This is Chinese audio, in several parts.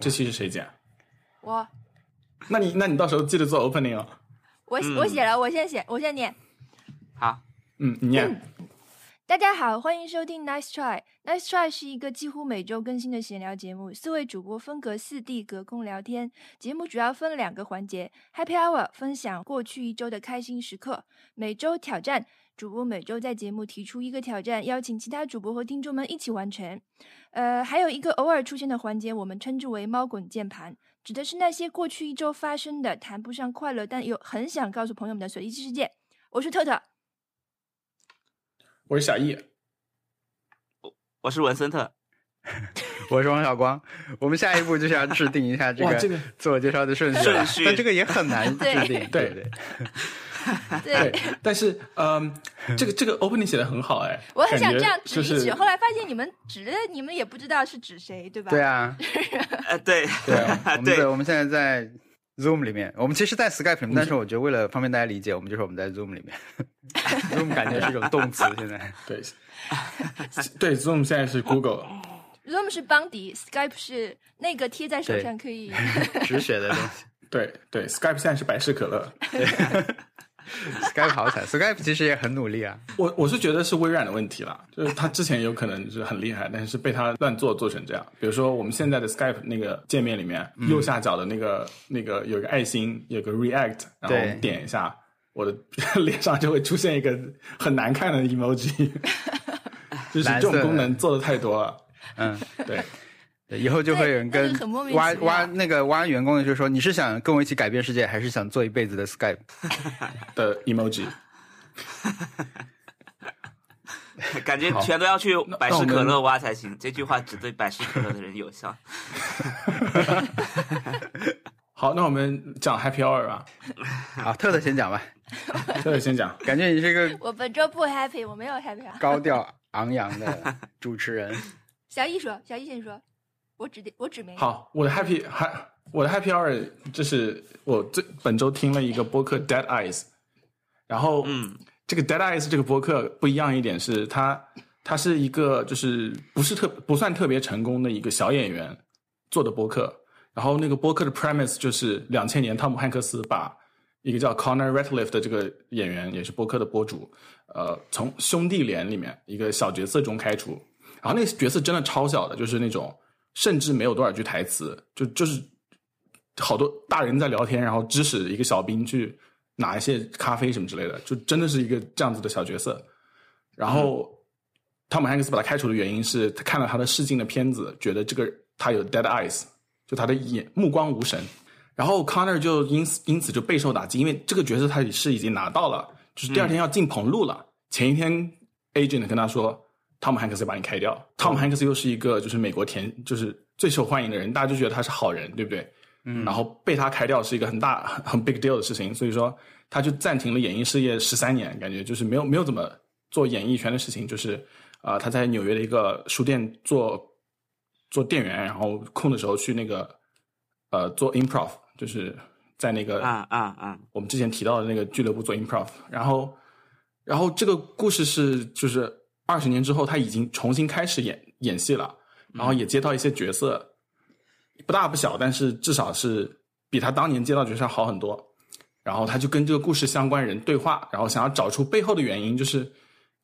这期是谁剪？我那你那你到时候记得做 opening 哦。我嗯我写了，我先写，我先念。好，嗯，你念。大家好，欢迎收听 Nice Try。Nice Try 是一个几乎每周更新的闲聊节目，四位主播分隔四地隔空聊天。节目主要分两个环节：Happy Hour 分享过去一周的开心时刻，每周挑战。主播每周在节目提出一个挑战，邀请其他主播和听众们一起完成。呃，还有一个偶尔出现的环节，我们称之为“猫滚键盘”，指的是那些过去一周发生的谈不上快乐，但又很想告诉朋友们的随机事件。我是特特，我是小易。我是文森特。我是王小光。我们下一步就是要制定一下这个这个自我介绍的顺序了，顺序但这个也很难 制对定，对对？对。对，但是嗯，这个这个 opening 写的很好哎，我很想这样指就是一指，后来发现你们指的你们也不知道是指谁，对吧？对啊，呃，对，对啊，我们对。我们现在在 Zoom 里面，我们其实，在 Skype 里面，但是我觉得为了方便大家理解，我们就说我们在 Zoom 里面，Zoom 感觉是一种动词，现在。对。对，Zoom 现在是 Google，Zoom 是邦迪，Skype 是那个贴在手上可以。止血的东西。对对，Skype 现在是百事可乐。Skype 好惨，Skype 其实也很努力啊。我我是觉得是微软的问题啦，就是他之前有可能是很厉害，但是被他乱做做成这样。比如说我们现在的 Skype 那个界面里面，右下角的那个那个有个爱心，有个 React，然后点一下，我的 脸上就会出现一个很难看的 emoji，就是这种功能做的太多了。嗯，对，对以后就会有人跟挖挖那个挖员工的就说，你是想跟我一起改变世界，还是想做一辈子的 Skype？的 emoji。感觉全都要去百事可乐挖才行。这句话只对百事可乐的人有效。好，那我们讲 Happy Hour 吧。好，特特先讲吧，特特先讲。感觉你是一个我本周不 happy，我没有 happy 啊。高调昂扬的主持人。小易说，小易先说，我指定我指没有。好，我的 Happy 还我的 Happy Hour 就是我最本周听了一个播客 Dead Eyes，然后嗯，这个 Dead Eyes 这个播客不一样一点是它它是一个就是不是特不算特别成功的一个小演员做的播客，然后那个播客的 premise 就是两千年汤姆汉克斯把一个叫 Connor Ratliff 的这个演员也是播客的播主，呃，从兄弟连里面一个小角色中开除，然后那个角色真的超小的，就是那种甚至没有多少句台词，就就是好多大人在聊天，然后指使一个小兵去拿一些咖啡什么之类的，就真的是一个这样子的小角色。然后汤姆汉克斯把他开除的原因是他看了他的试镜的片子，觉得这个他有 dead eyes，就他的眼目光无神。然后 Connor 就因此因此就备受打击，因为这个角色他是已经拿到了，就是第二天要进棚录了。前一天 agent 跟他说，汤姆汉克斯把你开掉。汤姆汉克斯又是一个就是美国甜就是最受欢迎的人，大家就觉得他是好人，对不对？嗯。然后被他开掉是一个很大很 很 big deal 的事情，所以说他就暂停了演艺事业十三年，感觉就是没有没有怎么做演艺圈的事情，就是啊、呃他在纽约的一个书店做做店员，然后空的时候去那个呃做 improv，就是在那个啊啊啊！我们之前提到的那个俱乐部做 improv，然后，然后这个故事是就是二十年之后，他已经重新开始演演戏了，然后也接到一些角色，不大不小，但是至少是比他当年接到角色好很多。然后他就跟这个故事相关人对话，然后想要找出背后的原因，就是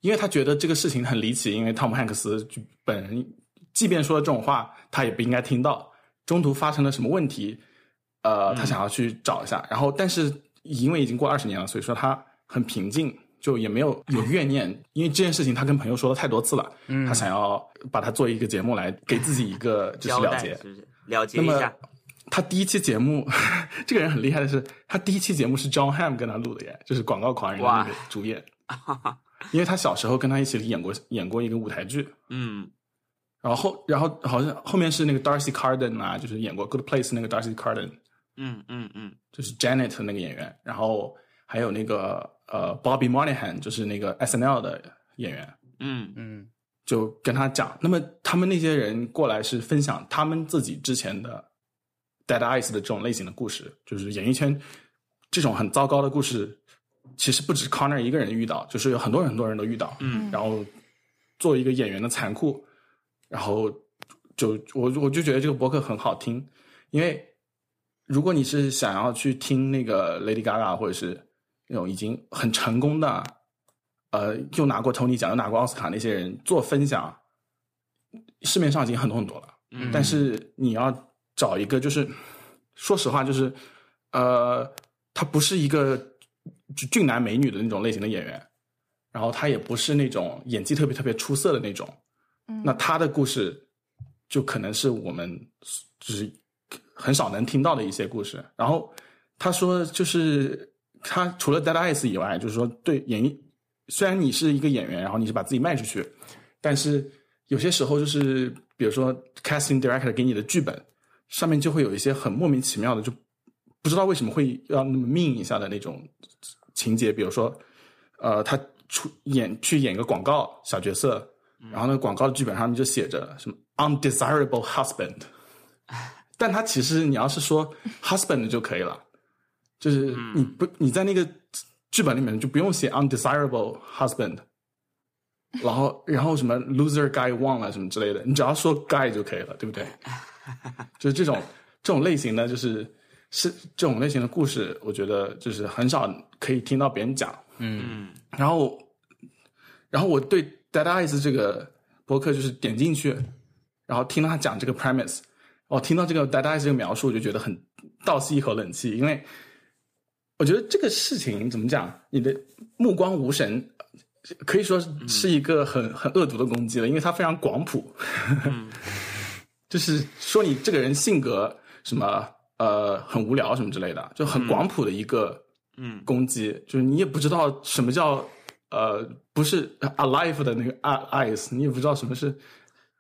因为他觉得这个事情很离奇，因为汤姆汉克斯就本人即便说了这种话，他也不应该听到，中途发生了什么问题，呃，他想要去找一下，然后但是因为已经过二十年了，所以说他很平静，就也没有有怨念，因为这件事情他跟朋友说了太多次了，嗯。他想要把它做一个节目来给自己一个 就是了结是。不是？了解那么一下。他第一期节目，这个人很厉害的是，他第一期节目是 John Hamm 跟他录的耶，就是《广告狂人》的那个主演，因为他小时候跟他一起演过演过一个舞台剧，嗯。然后后然后好像后面是那个 Darcy Carden 啊，就是演过《Good Place》那个 Darcy Carden，嗯嗯嗯。就是 Janet 那个演员，然后还有那个呃 Bobby Moynihan，就是那个 SNL 的演员，嗯。嗯。就跟他讲，那么他们那些人过来是分享他们自己之前的 Dead Eyes 的这种类型的故事，就是演艺圈这种很糟糕的故事，其实不止 Connor 一个人遇到，就是有很多人很多人都遇到，嗯。然后作为一个演员的残酷，然后就我我就觉得这个博客很好听，因为如果你是想要去听那个 Lady Gaga 或者是那种已经很成功的，呃，又拿过托尼奖又拿过奥斯卡那些人做分享，市面上已经很多很多了。嗯但是你要找一个，就是说实话，就是呃，他不是一个俊男美女的那种类型的演员，然后他也不是那种演技特别特别出色的那种，嗯那他的故事就可能是我们就是很少能听到的一些故事。然后他说，就是他除了 Dead Eyes 以外，就是说对演艺，虽然你是一个演员，然后你是把自己卖出去，但是有些时候就是比如说 casting director 给你的剧本上面就会有一些很莫名其妙的，就不知道为什么会要那么命一下的那种情节，比如说呃，他出演去演一个广告小角色，然后那个广告的剧本上面就写着什么 undesirable husband，但他其实你要是说 husband 就可以了，就是你不你在那个剧本里面就不用写 undesirable husband，然后然后什么 loser guy 忘了什么之类的，你只要说 guy 就可以了，对不对？就是这种这种类型的，就是是这种类型的故事，我觉得就是很少可以听到别人讲。嗯然后，然后我对 Dead Eyes 这个博客就是点进去，然后听到他讲这个 premise，我听到这个 Dead Eyes 这个描述，我就觉得很倒吸一口冷气，因为我觉得这个事情怎么讲，你的目光无神，可以说是一个很很恶毒的攻击了，因为它非常广谱，就是说你这个人性格什么呃很无聊什么之类的，就很广谱的一个。嗯攻击，就是你也不知道什么叫呃，不是 alive 的那个 eyes，你也不知道什么是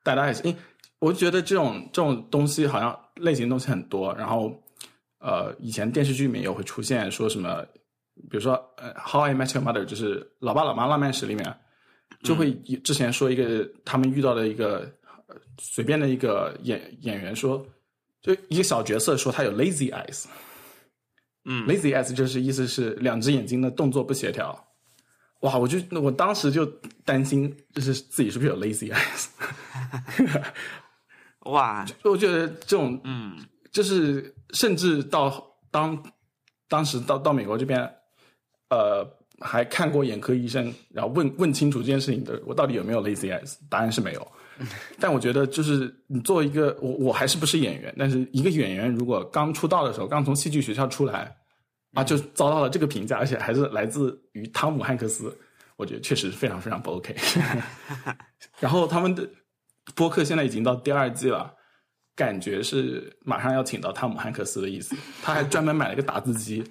dead eyes。因为我觉得这种这种东西好像类型东西很多，然后呃，以前电视剧里面也会出现说什么，比如说呃《How I Met Your Mother》，就是《老爸老妈浪漫史》里面就会之前说一个他们遇到的一个呃随便的一个演演员说，就一个小角色说他有 lazy eyes。嗯 lazy eyes 就是意思是两只眼睛的动作不协调。哇，我就我当时就担心，就是自己是不是有 lazy eyes。哇我觉得这种嗯就是甚至到当当时到到美国这边，呃，还看过眼科医生，然后问问清楚这件事情的，我到底有没有 lazy eyes？答案是没有。但我觉得，就是你作为一个我我还是不是演员，但是一个演员如果刚出道的时候，刚从戏剧学校出来，啊，就遭到了这个评价，而且还是来自于汤姆汉克斯，我觉得确实非常非常不 OK。然后他们的播客现在已经到第二季了，感觉是马上要请到汤姆汉克斯的意思。他还专门买了个打字机，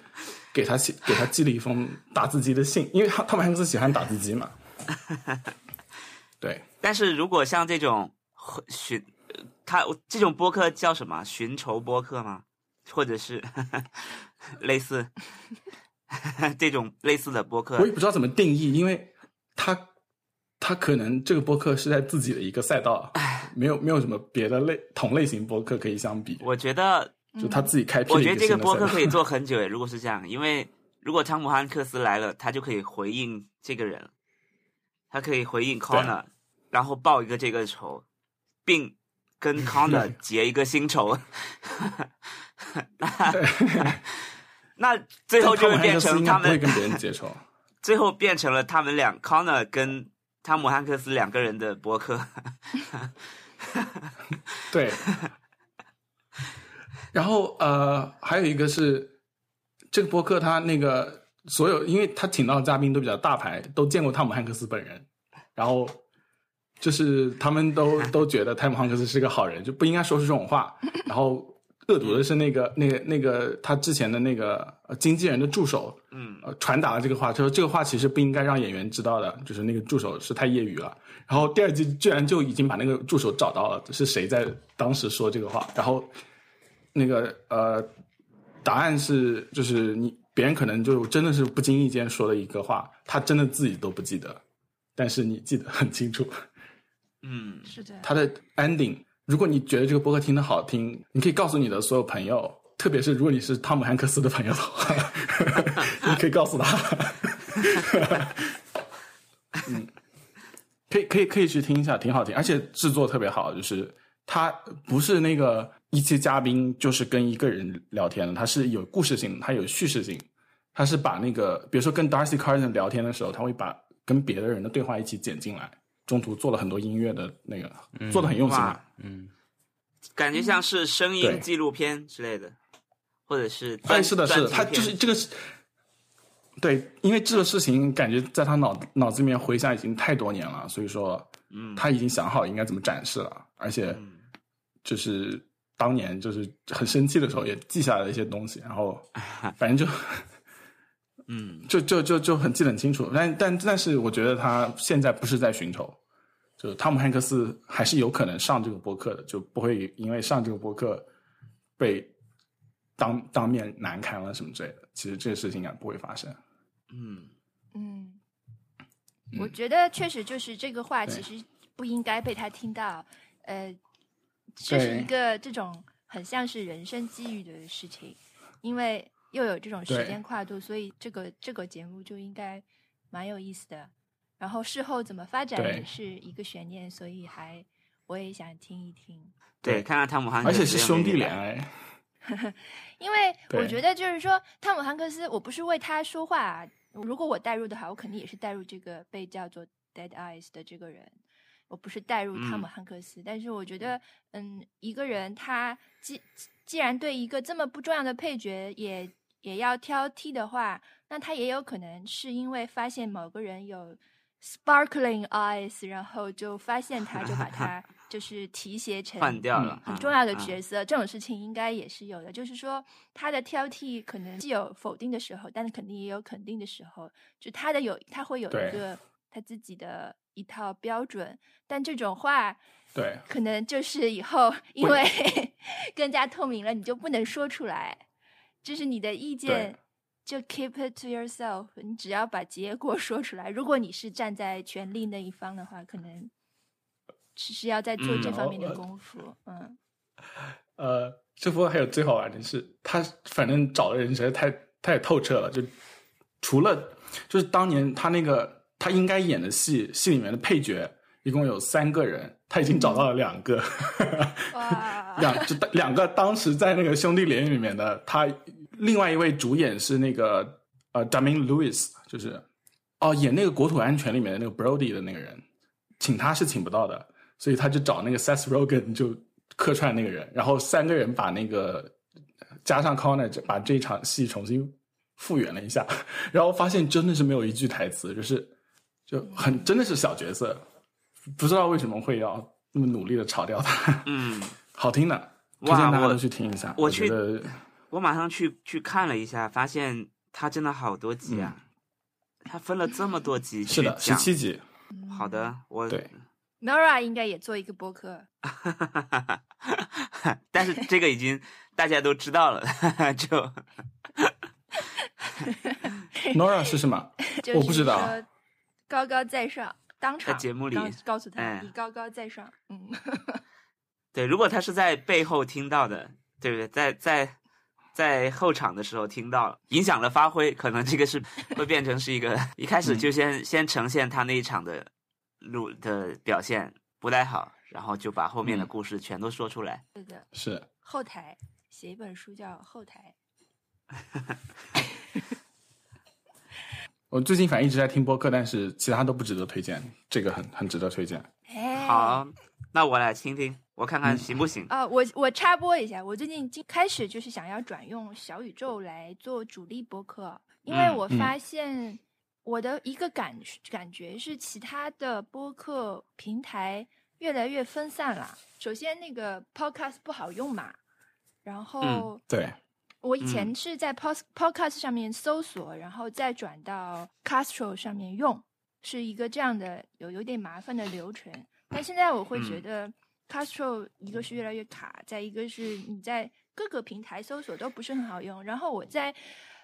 给他写给他寄了一封打字机的信，因为他汤姆汉克斯喜欢打字机嘛。对，但是如果像这种寻，呃他这种播客叫什么？寻仇播客吗？或者是 类似 这种类似的播客我？也不知道怎么定义，因为他他可能这个播客是在自己的一个赛道，没有没有什么别的类同类型播客可以相比，我觉得，就他自己开辟我觉得这个新的赛道播客可以做很久诶。如果是这样，因为 如果汤姆汉克斯来了，他就可以回应这个人，他可以回应 Connor，然后报一个这个仇，并跟 Connor 结一个新仇。那那最后就会变成他们跟别人结仇。最后变成了他们俩 Connor 跟汤姆汉克斯两个人的博客。对，然后呃，还有一个是这个播客，他那个所有，因为他请到的嘉宾都比较大牌，都见过汤姆汉克斯本人，然后就是他们都 都觉得汤姆汉克斯是个好人，就不应该说出这种话。然后恶毒的是那个那个那个他之前的那个呃经纪人的助手，嗯呃，传达了这个话，他说这个话其实不应该让演员知道的，就是那个助手是太业余了。然后第二季居然就已经把那个助手找到了，是谁在当时说这个话？然后那个呃，答案是就是你别人可能就真的是不经意间说了一个话，他真的自己都不记得，但是你记得很清楚。嗯是的。他。的 ending，如果你觉得这个播客听得好听，你可以告诉你的所有朋友，特别是如果你是汤姆汉克斯的朋友的话，你可以告诉他，嗯，可以可以可以去听一下，挺好听，而且制作特别好，就是他不是那个一期嘉宾就是跟一个人聊天的，他是有故事性的，他有叙事性，他是把那个比如说跟 Darcy Carson 聊天的时候，他会把跟别的人的对话一起剪进来，中途做了很多音乐的那个，做的很用心啊。嗯，感觉像是声音纪录片之类的，或者是哎，专是的，是的，他就是这个是，对，因为这个事情感觉在他脑脑子里面回想已经太多年了，所以说，嗯。他已经想好应该怎么展示了，而且嗯。就是当年就是很生气的时候也记下来了一些东西，然后 反正就嗯。就就就就很记得很清楚，但但但是我觉得他现在不是在寻仇，就汤姆汉克斯还是有可能上这个播客的，就不会因为上这个播客被当当面难堪了什么之类的。其实这个事情应该不会发生。嗯。嗯，我觉得确实就是这个话，其实不应该被他听到。呃，这是一个这种很像是人生机遇的事情，因为又有这种时间跨度，所以这个这个节目就应该蛮有意思的。然后事后怎么发展也是一个悬念，所以还我也想听一听。对，看看汤姆汉克斯而且是兄弟点恋哎，因为我觉得就是说，汤姆汉克斯，我不是为他说话、啊，如果我代入的话，我肯定也是代入这个被叫做 Dead Eyes 的这个人，我不是代入汤姆嗯汉克斯。但是我觉得，嗯，一个人他既既然对一个这么不重要的配角也也要挑剔的话，那他也有可能是因为发现某个人有 sparkling eyes，然后就发现他，就把他 就是提携成换掉了，很啊重要的啊角色，这种事情应该也是有的。就是说，他的挑剔可能既有否定的时候，但是肯定也有肯定的时候。就他的有，他会有一个他自己的一套标准，但这种话对可能就是以后因为 更加透明了，你就不能说出来，就是你的意见。就 keep it to yourself，你只要把结果说出来。如果你是站在权力那一方的话，可能只是要在做嗯这方面的哦功夫。嗯，呃，这波还有最好玩的是，他反正找的人实在太太透彻了，就除了就是当年他那个他应该演的戏戏里面的配角一共有三个人，他已经找到了两个，哇，两就两个当时在那个兄弟连里面的他，另外一位主演是那个呃 d a m i n Lewis，就是哦演那个国土安全里面的那个 Brody 的那个人，请他是请不到的，所以他就找那个 Seth Rogen 就客串那个人，然后三个人把那个加上 Connor 就把这场戏重新复原了一下，然后发现真的是没有一句台词，就是就很真的是小角色，不知道为什么会要那么努力的炒掉他。嗯，好听的，推哇我荐大家都去听一下。我去我我马上去去看了一下，发现他真的好多集啊，他分了这么多集嗯是的。十七集，好的，我对 Nora 应该也做一个播客。但是这个已经 大家都知道了，就 Nora 是什么？就是我不知道高高在上，当场在节目里告告诉他哎你高高在上。嗯，对。如果他是在背后听到的，对不对？在在在后场的时候听到，影响了发挥，可能这个是 会变成是一个一开始就先、先呈现他那一场的录的表现不太好，然后就把后面的嗯故事全都说出来。是的，是后台写一本书叫《后台 我最近反正一直在听播客，但是其他都不值得推荐，这个很很值得推荐。》。哎，好，那我来听听，我看看行不行。啊、我我插播一下，我最近今开始就是想要转用小宇宙来做主力播客，因为我发现我的一个感感觉是，其他的播客平台越来越分散了。首先，那个 Podcast 不好用嘛，然后对，我以前嗯是在 Pod Podcast 上面搜索，然后再转到 Castro 上面用，是一个这样的有有点麻烦的流程。但现在我会觉嗯得 Castro 一个是越来越卡，再一个是你在各个平台搜索都不是很好用。然后我在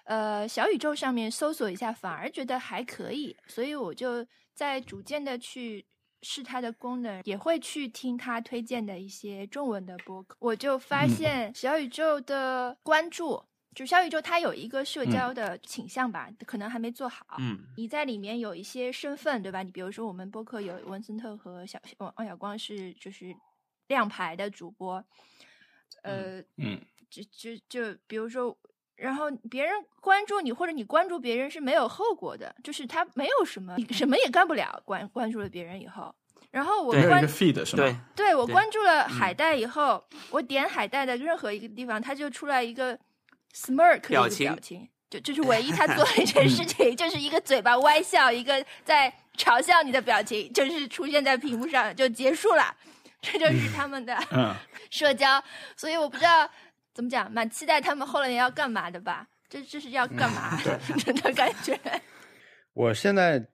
呃小宇宙上面搜索一下，反而觉得还可以，所以我就在逐渐的去试它的功能，也会去听他推荐的一些中文的播客。我就发嗯现小宇宙的关注，就小宇宙它有一个社嗯交的倾向吧，可能还没做好。嗯你在里面有一些身份，对吧？你比如说我们播客有文森特和小王王小光是就是亮牌的主播，呃，嗯，就就就比如说，然后别人关注你或者你关注别人是没有后果的，就是他没有什么，你什么也干不了。关关注了别人以后，然后我关没有一个 feed 是吗？对，对我关注了海带以后，我点海带的任何一个地方，它就出来一个 smirk 的表情表情，就这是唯一他做的一件事情，就是一个嘴巴歪笑，一个在嘲笑你的表情，就是出现在屏幕上就结束了。这就是他们的嗯，社交，所以我不知道怎么讲，蛮期待他们后来要干嘛的吧？这这是要干嘛的感觉？我现在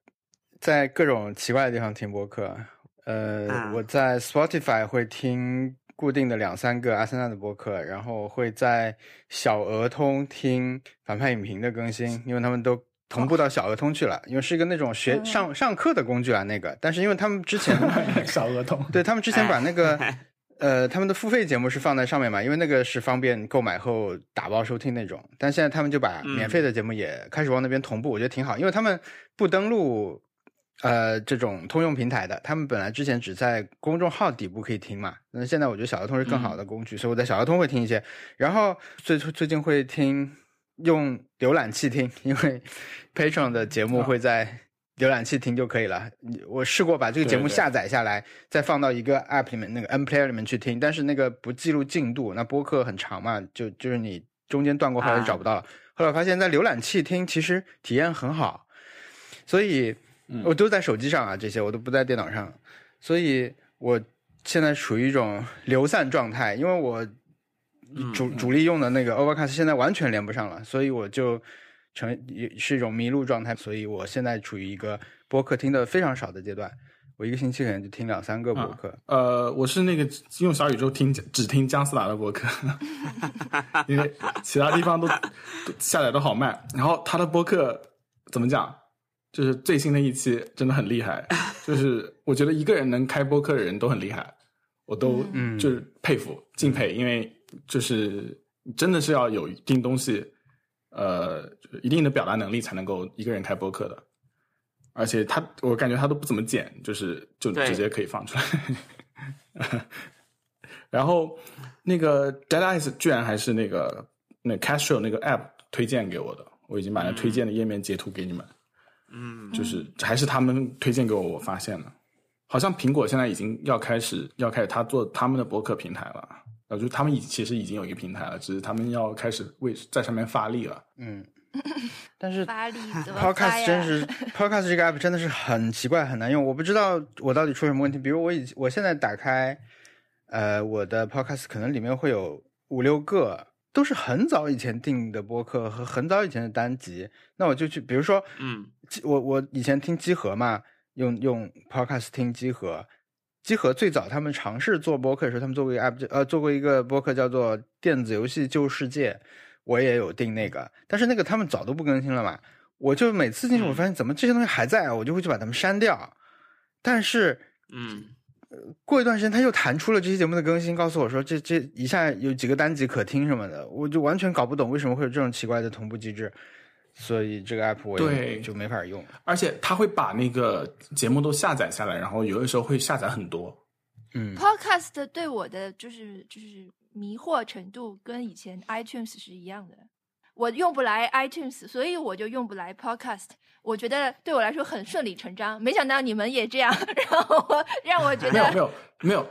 在各种奇怪的地方听播客，呃，嗯我在 Spotify 会听固定的两三个阿森纳的播客，然后会在小鹅通听反派影评的更新，因为他们都同步到小鹅通去了，因为是一个那种学嗯上上课的工具啊，那个，但是因为他们之前 小鹅通，对他们之前把那个 呃他们的付费节目是放在上面嘛，因为那个是方便购买后打包收听那种。但现在他们就把嗯。免费的节目也开始往那边同步，我觉得挺好，因为他们不登录呃这种通用平台的，他们本来之前只在公众号底部可以听嘛，那现在我觉得小儿通是更好的工具，所以我在小儿通会听一些，然后最最近会听用浏览器听，因为 Patreon 的节目啊会在浏览器听就可以了。我试过把这个节目下载下来，再放到一个 App 里面那个 N Player 里面去听，但是那个不记录进度，那播客很长嘛，就就是你中间断过后来就找不到了。后来我发现，在浏览器听其实体验很好，所以嗯。我都在手机上啊，这些我都不在电脑上，所以我现在处于一种流散状态，因为我嗯主主力用的那个 Overcast 现在完全连不上了，所以我就成也是一种迷路状态，所以我现在处于一个播客听的非常少的阶段，我一个星期可能就听两三个播客。呃，我是那个用小宇宙听 只听姜思达的播客，因为其他地方都都下载都好慢。然后他的播客怎么讲，就是最新的一期真的很厉害，就是我觉得一个人能开播客的人都很厉害，我都嗯。就是佩服敬佩，因为就是真的是要有一定东西，呃，就是一定的表达能力才能够一个人开播客的。而且他，我感觉他都不怎么剪，就是就直接可以放出来。然后那个 Dead Eyes 居然还是那个那 Castro 那个 app 推荐给我的，我已经把那推荐的页面截图给你们，嗯，就是还是他们推荐给我，我发现了，好像苹果现在已经要开始要开始他做他们的博客平台了，呃，就他们已其实已经有一个平台了，只是他们要开始为在上面发力了。嗯，但是 Podcast？真是 Podcast 这个 app 真的是很奇怪很难用，我不知道我到底出什么问题。比如我以我现在打开，呃，我的 Podcast 可能里面会有五六个，都是很早以前订的播客和很早以前的单集。那我就去，比如说，嗯，我我以前听集合嘛，用用 Podcast 听集合。集合最早他们尝试做播客的时候，他们做过一个 app，呃，做过一个播客叫做《电子游戏旧世界》，我也有订那个，但是那个他们早都不更新了嘛。我就每次进去，我发现怎么这些东西还在啊，我就会去把它们删掉。但是嗯，过一段时间，他又弹出了这些节目的更新，告诉我说这这一下有几个单集可听什么的，我就完全搞不懂为什么会有这种奇怪的同步机制，所以这个 app 我也对就没法用。而且他会把那个节目都下载下来，然后有的时候会下载很多。嗯 Podcast 对我的就是就是迷惑程度跟以前 iTunes 是一样的。我用不来 iTunes，所以我就用不来 Podcast。我觉得对我来说很顺理成章，没想到你们也这样，然后我让我觉得没有没有没有，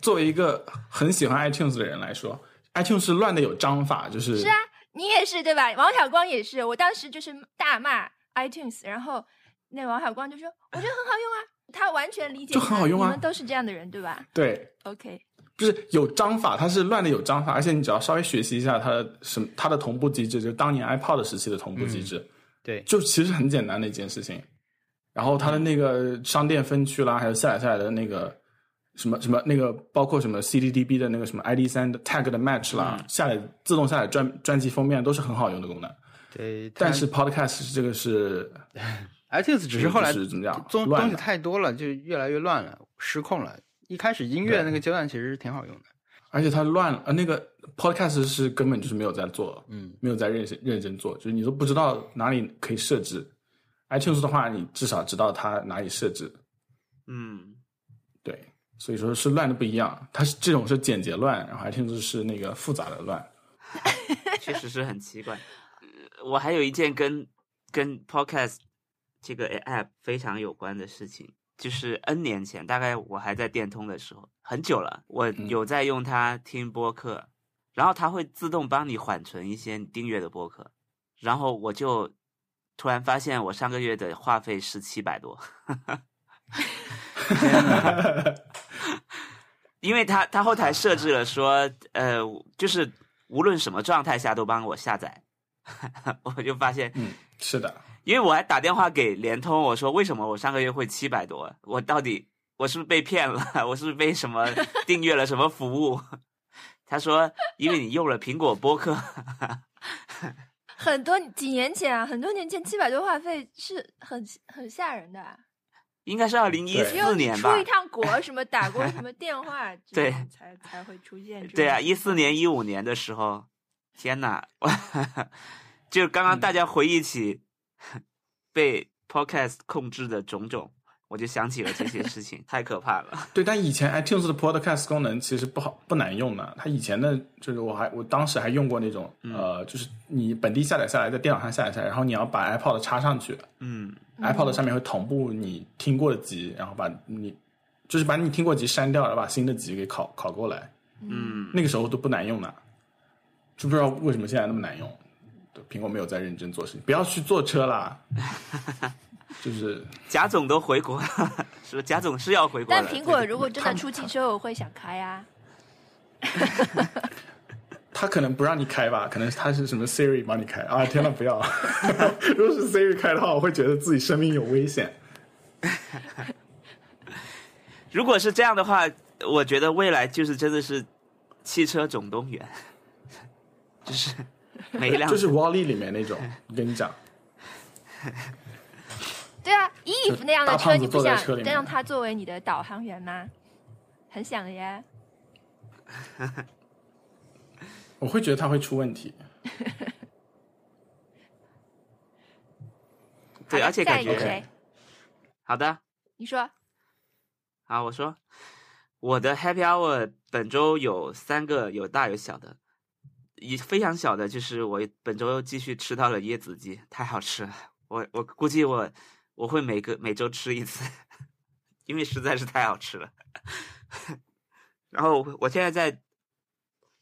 作为一个很喜欢 iTunes 的人来说，iTunes 是乱的有章法，就是是啊，你也是对吧？王小光也是，我当时就是大骂 iTunes，然后那王小光就说：“我觉得很好用啊。”他完全理解就很好用啊你们都是这样的人对吧对，？OK，就是有章法，它是乱的有章法，而且你只要稍微学习一下它的什么它的同步机制，就当年 iPod 时期的同步机制，对，就其实很简单的一件事情。然后它的那个商店分区啦，还有下载下来的那个什么什么那个，包括什么 CDDB 的那个什么 ID 三的 tag 的 match 啦，嗯下载自动下载专专辑封面都是很好用的功能。对，但是 Podcast 这个是 iTunes 只是后来就是怎么讲东东西太多了，就越来越乱了，失控了。一开始音乐那个阶段其实是挺好用的。而且它乱了，呃，那个 Podcast 是根本就是没有在做，嗯，没有在认真认真做，就是你都不知道哪里可以设置。iTunes 的话，你至少知道它哪里设置，嗯，对，所以说是乱的不一样。它是这种是简洁乱，然后 iTunes 是那个复杂的乱。确实是很奇怪。呃我还有一件跟跟 Podcast 这个 App 非常有关的事情，就是 N 年前，大概我还在电通的时候，很久了，我有在用它听播客，然后它会自动帮你缓存一些你订阅的播客，然后我就突然发现我上个月的话费是七百多。因为他他后台设置了说，呃，就是无论什么状态下都帮我下载，我就发现，嗯，是的，因为我还打电话给联通，我说为什么我上个月会七百多？我到底我是不是被骗了？我是不是被什么订阅了什么服务？他说，因为你用了苹果播客，很多几年前啊，很多年前七百多话费是很很吓人的啊、应该是二零一四年吧出一？趟国，什么打过什么电话，这对种才才会出现这种。对啊，一四年、一五年的时候，天呐，我 就刚刚大家回忆起 被 Podcast 控制的种种，我就想起了这些事情，太可怕了。对，但以前 iTunes 的 Podcast 功能其实不好不难用的。它以前的，就是我还我当时还用过那种，呃，就是你本地下载下来，在电脑上下载下来，然后你要把 iPod 插上去、嗯 i p o d 上面会同步你听过的集，然后把你就是把你听过的集删掉，然后把新的集给拷拷过来。嗯，那个时候都不难用的，就不知道为什么现在那么难用。对，苹果没有在认真做事情，不要去坐车啦。就是贾总都回国了，是不是？贾总是要回国了。但苹果 如果真的出汽车，我会想开啊。他可能不让你开吧，可能他是什么 Siri 帮你开啊！天呐，不要！如果是 Siri 开的话，我会觉得自己生命有危险。如果是这样的话，我觉得未来就是真的是汽车总动员，就是每一辆就是 Wall-E 里面那种，我跟你讲，对啊，Eve 那样的车，你不想让它作为你的导航员吗？很想的呀。我会觉得他会出问题。对，而且感觉？好的。你说好，我说我的 Happy Hour 本周有三个，有大有小的。一非常小的就是我本周又继续吃到了椰子鸡，太好吃了。我我估计我我会每个每周吃一次，因为实在是太好吃了。然后我现在在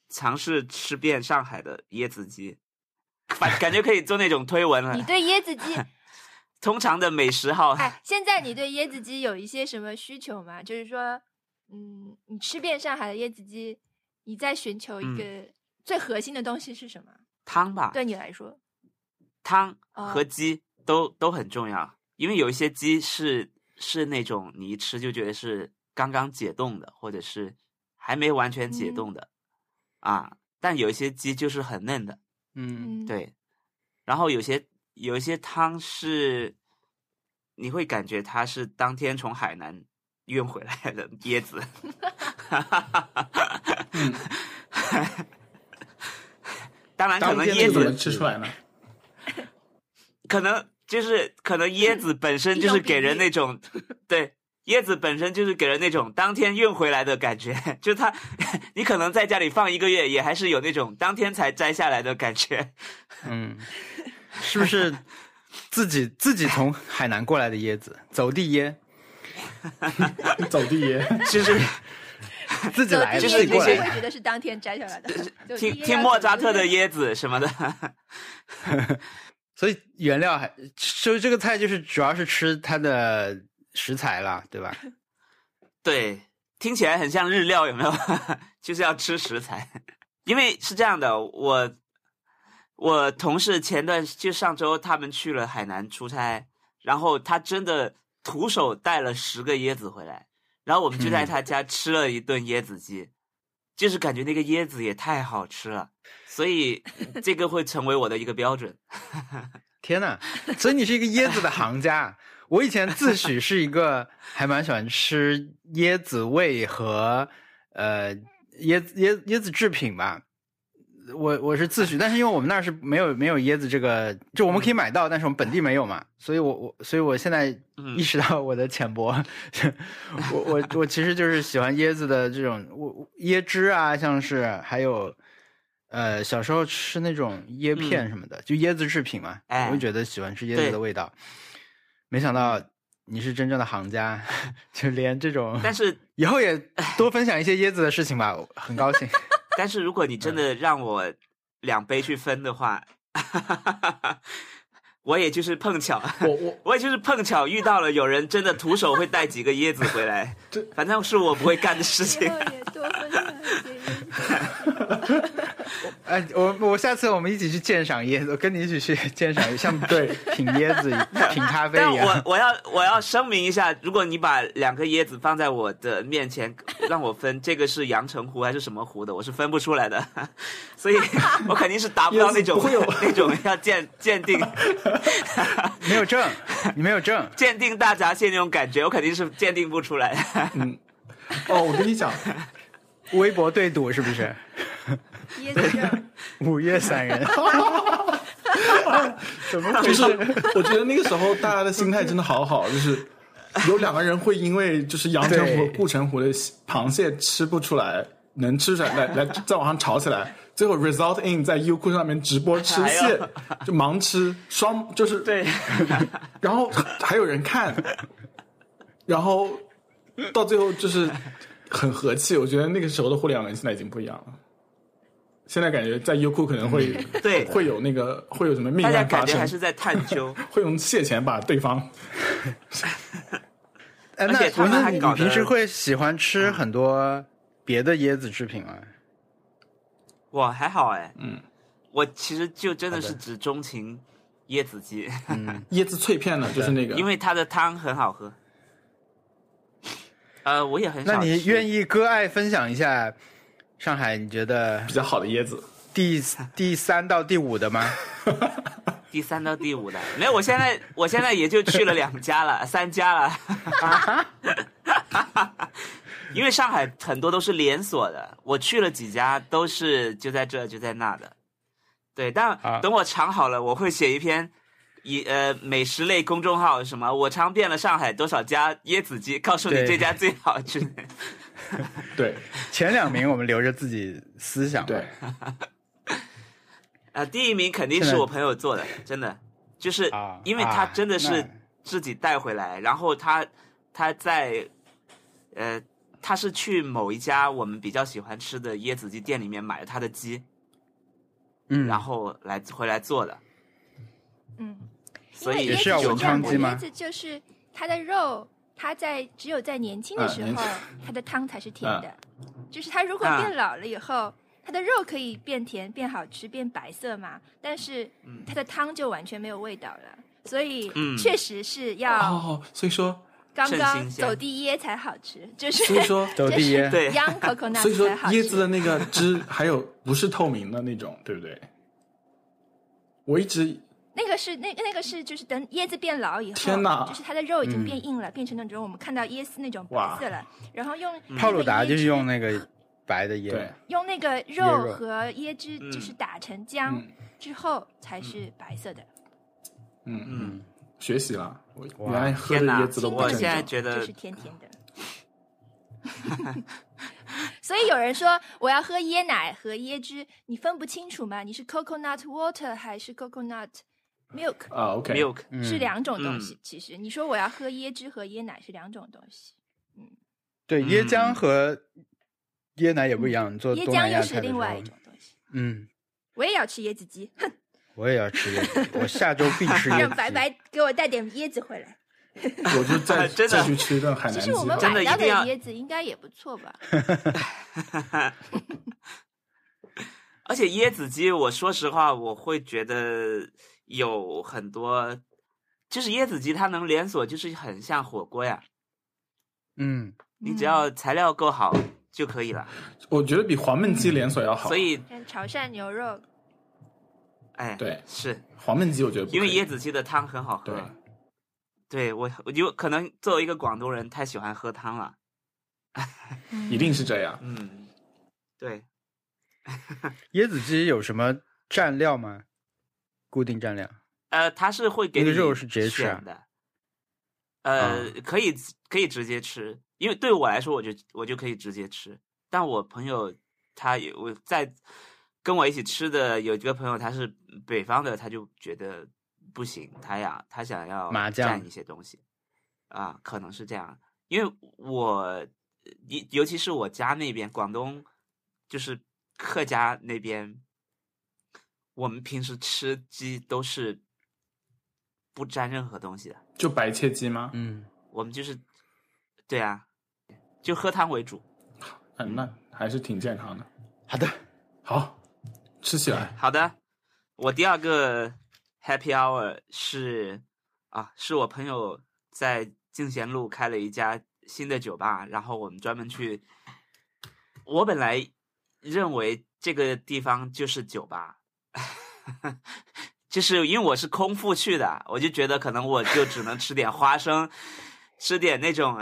尝试吃遍上海的椰子鸡，感感觉可以做那种推文了你。对椰子鸡，通常的美食号，哎，现在你对椰子鸡有一些什么需求吗？就是说，嗯，你吃遍上海的椰子鸡，你在寻求一嗯个最核心的东西是什么？汤吧，对你来说，汤哦和鸡都、都很重要，因为有一些鸡是是那种你一吃就觉得是刚刚解冻的，或者是还没完全解嗯冻的、啊。但有一些鸡就是很嫩的，嗯，嗯，，对。然后有些有一些汤是你会感觉它是当天从海南运回来的椰子，当然可当能椰天怎么子吃出来呢？可能就是可能椰子本身就是给人那种，对，椰子本身就是给人那种当天运回来的感觉，就它，你可能在家里放一个月，也还是有那种当天才摘下来的感觉。嗯，是不是自己自己从海南过来的椰子，走地椰，走地椰，就是自己来地就是那些会觉得是当天摘下来的，听听莫扎特的椰子什么的，所以原料还所以这个菜就是主要是吃它的食材啦，对吧？对，听起来很像日料，有没有？就是要吃食材，因为是这样的，我我同事前段就上周他们去了海南出差，然后他真的徒手带了十个椰子回来，然后我们就在嗯他家吃了一顿椰子鸡，就是感觉那个椰子也太好吃了，所以 这个会成为我的一个标准。天呐，所以你是一个椰子的行家。我以前自诩是一个还蛮喜欢吃椰子味和呃椰椰椰子制品吧，我我是自诩，但是因为我们那儿是没有没有椰子这个，就我们可以买到，但是我们本地没有嘛，所以我我所以我现在嗯。意识到我的浅薄，我我我其实就是喜欢椰子的这种我我椰汁啊，像是还有呃小时候吃那种椰片什么的，就椰子制品嘛，我就觉得喜欢吃椰子的味道。没想到你是真正的行家，就连这种，但是以后也多分享一些椰子的事情吧，很高兴。但是如果你真的嗯让我两杯去分的话，我也就是碰巧，我我我也就是碰巧遇到了有人真的徒手会带几个椰子回来，反正是我不会干的事情多分享一些椰子。哎，我我下次我们一起去鉴赏椰子，我跟你一起去鉴赏，像对品椰子、品咖啡一样。我我要我要声明一下，如果你把两个椰子放在我的面前，让我分这个是阳澄湖还是什么湖的，我是分不出来的，所以我肯定是达不到那种那种要鉴鉴定 没有证，你没有证。鉴定大闸蟹那种感觉，我肯定是鉴定不出来。哦，我跟你讲，微博对赌是不是？椰子证，五岳散人，怎么回就是事？我觉得那个时候大家的心态真的好好，就是有两个人会因为就是阳澄湖、对护城湖的螃蟹吃不出来，能吃出来，来来 在网上吵起来，最后 result in 在优酷上面直播吃蟹，就盲吃双就是对，然后还有人看，然后到最后就是很和气。我觉得那个时候的互联网现在已经不一样了。现在感觉在优酷可能会对。会有那个会有什么命大家案发生。感觉还，是在探究。会用蟹钱把对方 哎，而且他们那你平时会喜欢吃很多别的椰子制品吗？我还好哎，嗯，我其实就真的是只钟情椰子鸡，嗯，椰子脆片呢，就是那个。因为它的汤很好喝。呃，我也很少那你吃。愿意割爱分享一下上海？你觉得比较好的椰子。第第三到第五的吗？第三到第五的没有，我现在我现在也就去了两家了，三家了。因为上海很多都是连锁的，我去了几家都是就在这就在那的。对，但啊等我尝好了，我会写一篇以呃美食类公众号，什么我尝遍了上海多少家椰子鸡，告诉你这家最好吃。对前两名我们留着自己思想。对，，啊，第一名肯定是我朋友做的，真的，就是啊因为他啊真的是自己带回来，然后他他在呃，他是去某一家我们比较喜欢吃的椰子鸡店里面买了他的鸡，嗯，然后来回来做的，嗯，所以是要文昌鸡吗？椰子就是它的肉，它在只有在年轻的时候它的汤才是甜的。啊就是它如果啊变老了以后，它的肉可以变甜、变好吃、变白色嘛，但是它的汤就完全没有味道了。所以嗯确实是要哦，所以说刚刚走地椰才好吃，就是所以说走地椰，对 young coconut 所以说。椰子的那个汁还有不是透明的那种，对不对？我一直那个是那那个是就是等椰子变老以后，天哪。就是它的肉已经嗯变硬了，变成那种我们看到椰丝那种白色了，然后用泡鲁达就是用那那个白的椰。对，用那个肉肉和椰汁嗯就是打成浆嗯之后才是白色的，嗯。嗯，嗯，学习了，我哇。原来喝的椰子都不我。现在觉得就是甜甜的。所以有人说我要喝椰奶和椰汁，你分不清楚吗？你是 coconut water 还是 coconut milk？啊，OK，milk 嗯是两种东嗯西。其实你说我要喝椰汁和椰奶是两种东西，对，椰浆嗯和椰奶也不一样，做椰浆又是另外一种东西。嗯，我也要吃椰子鸡，哼，我也要吃椰子，我下周必吃 椰子。让白白给我带点椰子回来。我就再 真的再去吃一顿海南鸡其实我们吧。真的买到的椰子应该也不错吧？而且椰子鸡，我说实话，我会觉得有很多，就是椰子鸡它能连锁，就是很像火锅呀，嗯，你只要材料够好就可以了。我觉得比黄焖鸡连锁要好。所以，潮汕牛肉，哎，对是黄焖鸡我觉得因为椰子鸡的汤很好喝。对对我，我就可能作为一个广东人，太喜欢喝汤了。一定是这样。嗯，对，椰子鸡有什么蘸料吗？固定蘸料？呃，他是会给你肉是直接选的，呃，可以可以直接吃，因为对我来说，我就我就可以直接吃。但我朋友他有我在跟我一起吃的有一个朋友，他是北方的，他就觉得不行，他呀他想要麻酱蘸一些东西啊，可能是这样，因为我尤尤其是我家那边广东，就是客家那边，我们平时吃鸡都是不沾任何东西的，就白切鸡吗？嗯，我们就是对啊，就喝汤为主。嗯，那还是挺健康的。好的，好，吃起来。好的，我第二个 Happy Hour 是啊，是我朋友在静贤路开了一家新的酒吧，然后我们专门去。我本来认为这个地方就是酒吧，就是因为我是空腹去的，我就觉得可能我就只能吃点花生，吃点那种，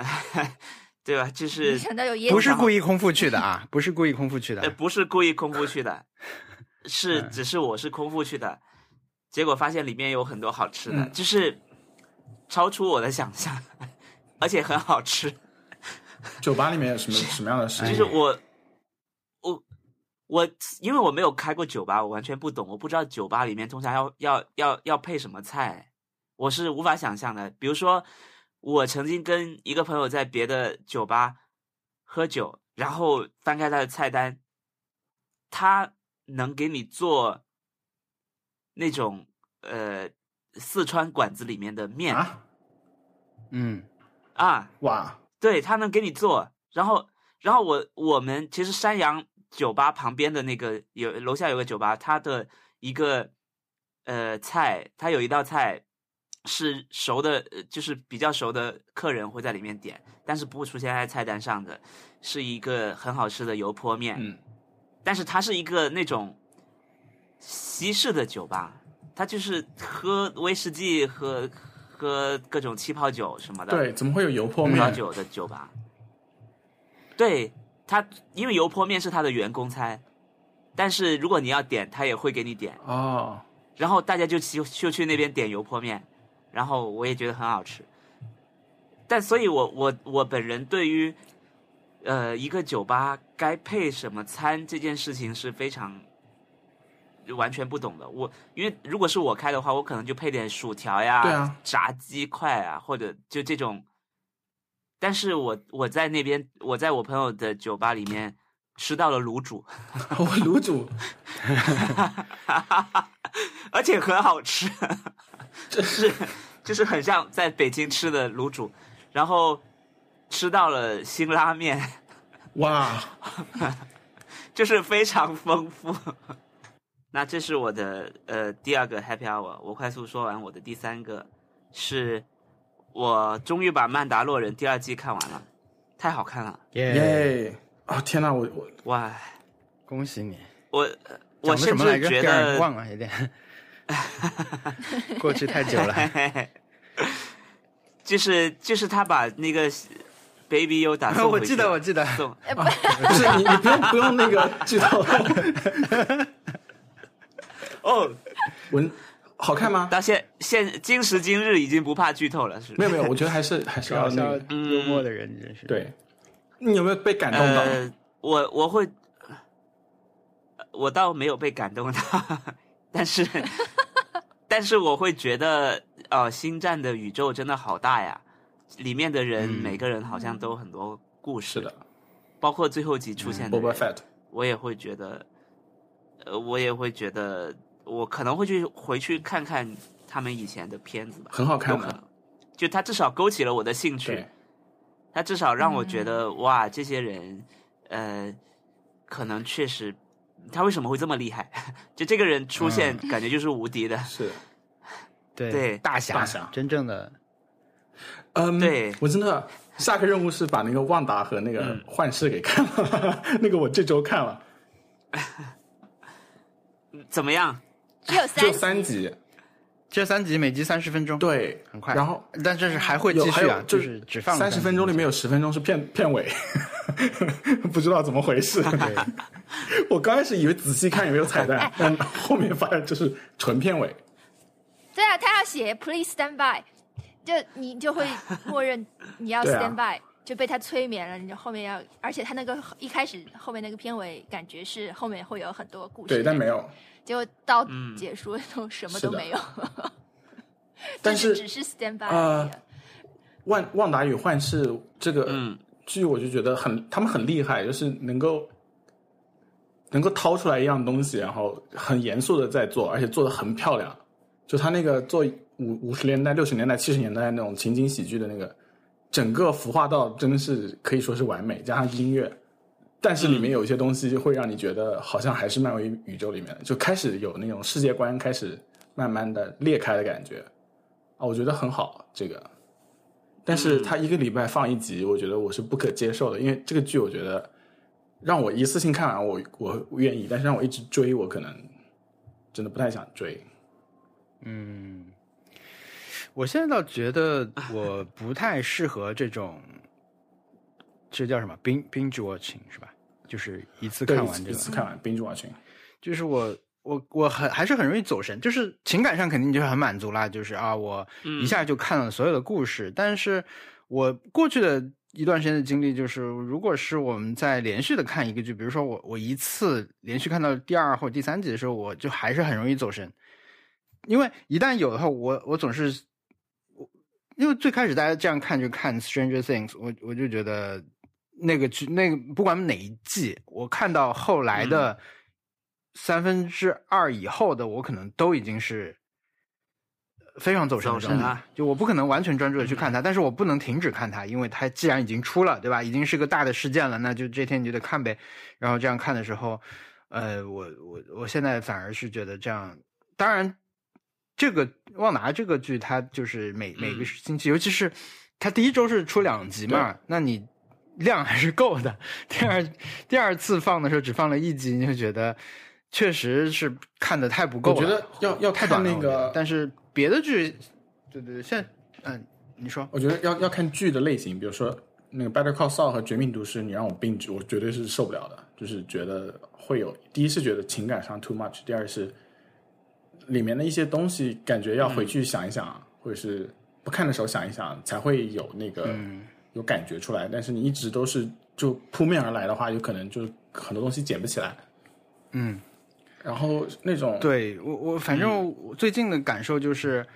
对吧？就是想到有椰不是故意空腹去的啊，不是故意空腹去呃，的。不是故意空腹去的，是嗯只是我是空腹去的，结果发现里面有很多好吃的，嗯就是超出我的想象，而且很好吃。酒吧里面有什么什么样的食物？就是，我，我，因为我没有开过酒吧，我完全不懂，我不知道酒吧里面通常要要要要配什么菜，我是无法想象的。比如说，我曾经跟一个朋友在别的酒吧喝酒，然后翻开他的菜单，他能给你做那种呃四川馆子里面的面啊，嗯，啊。哇，对他能给你做，然后然后我我们其实山羊酒吧旁边的那个有楼下有个酒吧，它的一个呃菜，它有一道菜是熟的，呃就是比较熟的客人会在里面点，但是不会出现在菜单上的，是一个很好吃的油泼面，嗯，但是它是一个那种西式的酒吧，它就是喝威士忌、喝喝各种气泡酒什么的，对，怎么会有油泼面？葡萄酒的酒吧。对他，因为油泼面是他的员工餐，但是如果你要点，他也会给你点。哦，然后大家就去就去那边点油泼面，然后我也觉得很好吃。但所以我，我我本人对于呃一个酒吧该配什么餐这件事情是非常完全不懂的。我因为如果是我开的话，我可能就配点薯条呀、啊炸鸡块啊，或者就这种。但是我我在那边，我在我朋友的酒吧里面吃到了卤煮，我卤煮，而且很好吃，就是就是很像在北京吃的卤煮，然后吃到了辛拉面，哇，就是非常丰富。那这是我的呃第二个 happy hour，我快速说完我的第三个，是我终于把《曼达洛人》第二季看完了，太好看了，耶，耶！啊、天哪，我我哇！恭喜你！我呃我甚么来着？至觉得忘了，有点 过去太久了。就是就是他把那个 Baby U 打送我记得，我记得，送不是你，你不用不用那个剧透。哦，文好看吗？到现现今时今日已经不怕剧透了，是不是？没有没有，我觉得还是还是要搞笑那个幽默的人真是。对。你有没有被感动到？呃，我我会，我倒没有被感动到，但是 但是我会觉得，呃，星战的宇宙真的好大呀，里面的人、嗯每个人好像都很多故事，的包括最后集出现的人、，Boba Fett。我也会觉得，呃，我也会觉得，我可能会去回去看看他们以前的片子吧，很好看的有可能，就他至少勾起了我的兴趣，，他至少让我觉嗯。得、哇，这些人，呃，可能确实，他为什么会这么厉害？就这个人出现，感觉就是无敌的。是。对。对。大侠，大侠。真正的嗯，对。我真的下个任务是把那个旺达和那个嗯。幻视给看了，那个我这周看了，怎么样？只有只有三三集，这三集每集三十分钟，，对，很快。然后但这是还会继续啊，就就是只放三十分钟里面有十分钟是片片尾，不知道怎么回事。我刚开始以为仔细看有没有彩蛋，但后面发现就是纯片尾。对啊，他要写 Please stand by，就你就会默认你要 stand by，、就被他催眠了。你就后面要，而且他那个一开始后面那个片尾感觉是后面会有很多故事，对，但没，有。结果到嗯结束 都什么都没有，但是只是 stand by。万旺达与幻视这个嗯剧，我就觉得很，他们很厉害，就是能够能够掏出来一样东西，然后很严肃的在做，而且做的很漂亮。就他那个做五五十年代、六十年代、七十年代那种情景喜剧的那个，整个服化道真的是可以说是完美，加上音乐，但是里面有一些东西就会让你觉得好像还是漫威宇宙里面的，就开始有那种世界观开始慢慢的裂开的感觉啊，我觉得很好这个。但是它一个礼拜放一集，我觉得我是不可接受的，因为这个剧我觉得让我一次性看完我我愿意，但是让我一直追，我可能真的不太想追。嗯，我现在倒觉得我不太适合这种，这叫什么 binge binge watching 是吧？就是一次，看完这个一次看完 binge watching。就是我我我很还是很容易走神，就是情感上肯定就是很满足啦，就是啊，我嗯一下就看了所有的故事。但是我过去的一段时间的经历就是，如果是我们在连续的看一个剧，比如说我我一次连续看到第二或者第三集的时候，我就还是很容易走神，因为一旦有的话，我我总是我因为最开始大家这样看就看《Stranger Things》，我我就觉得那个剧那个不管哪一季，我看到后来的三分之二以后的，我可能都已经是非常走神的。就我不可能完全专注的去看它，但是我不能停止看它，因为它既然已经出了，对吧？已经是个大的事件了，那就这天你就得看呗。然后这样看的时候，呃，我我我现在反而是觉得这样，当然。这个旺达这个剧，它就是每每个嗯星期，尤其是它第一周是出两集嘛，那你量还是够的。第二第二次放的时候只放了一集，你就觉得确实是看的太不够了。我觉得要要看太短那个但是别的剧，对对对，现在嗯，你说我觉得要要看剧的类型，比如说那个《Better Call Saul》和《绝命毒师》，你让我 binge，我绝对是受不了的。就是觉得会有，第一是觉得情感上 too much，第二是里面的一些东西感觉要回去想一想，或者是不看的时候想一想，才会有那个、嗯有感觉出来。但是你一直都是就扑面而来的话，有可能就很多东西捡不起来。嗯，然后那种对我我反正我最近的感受就是，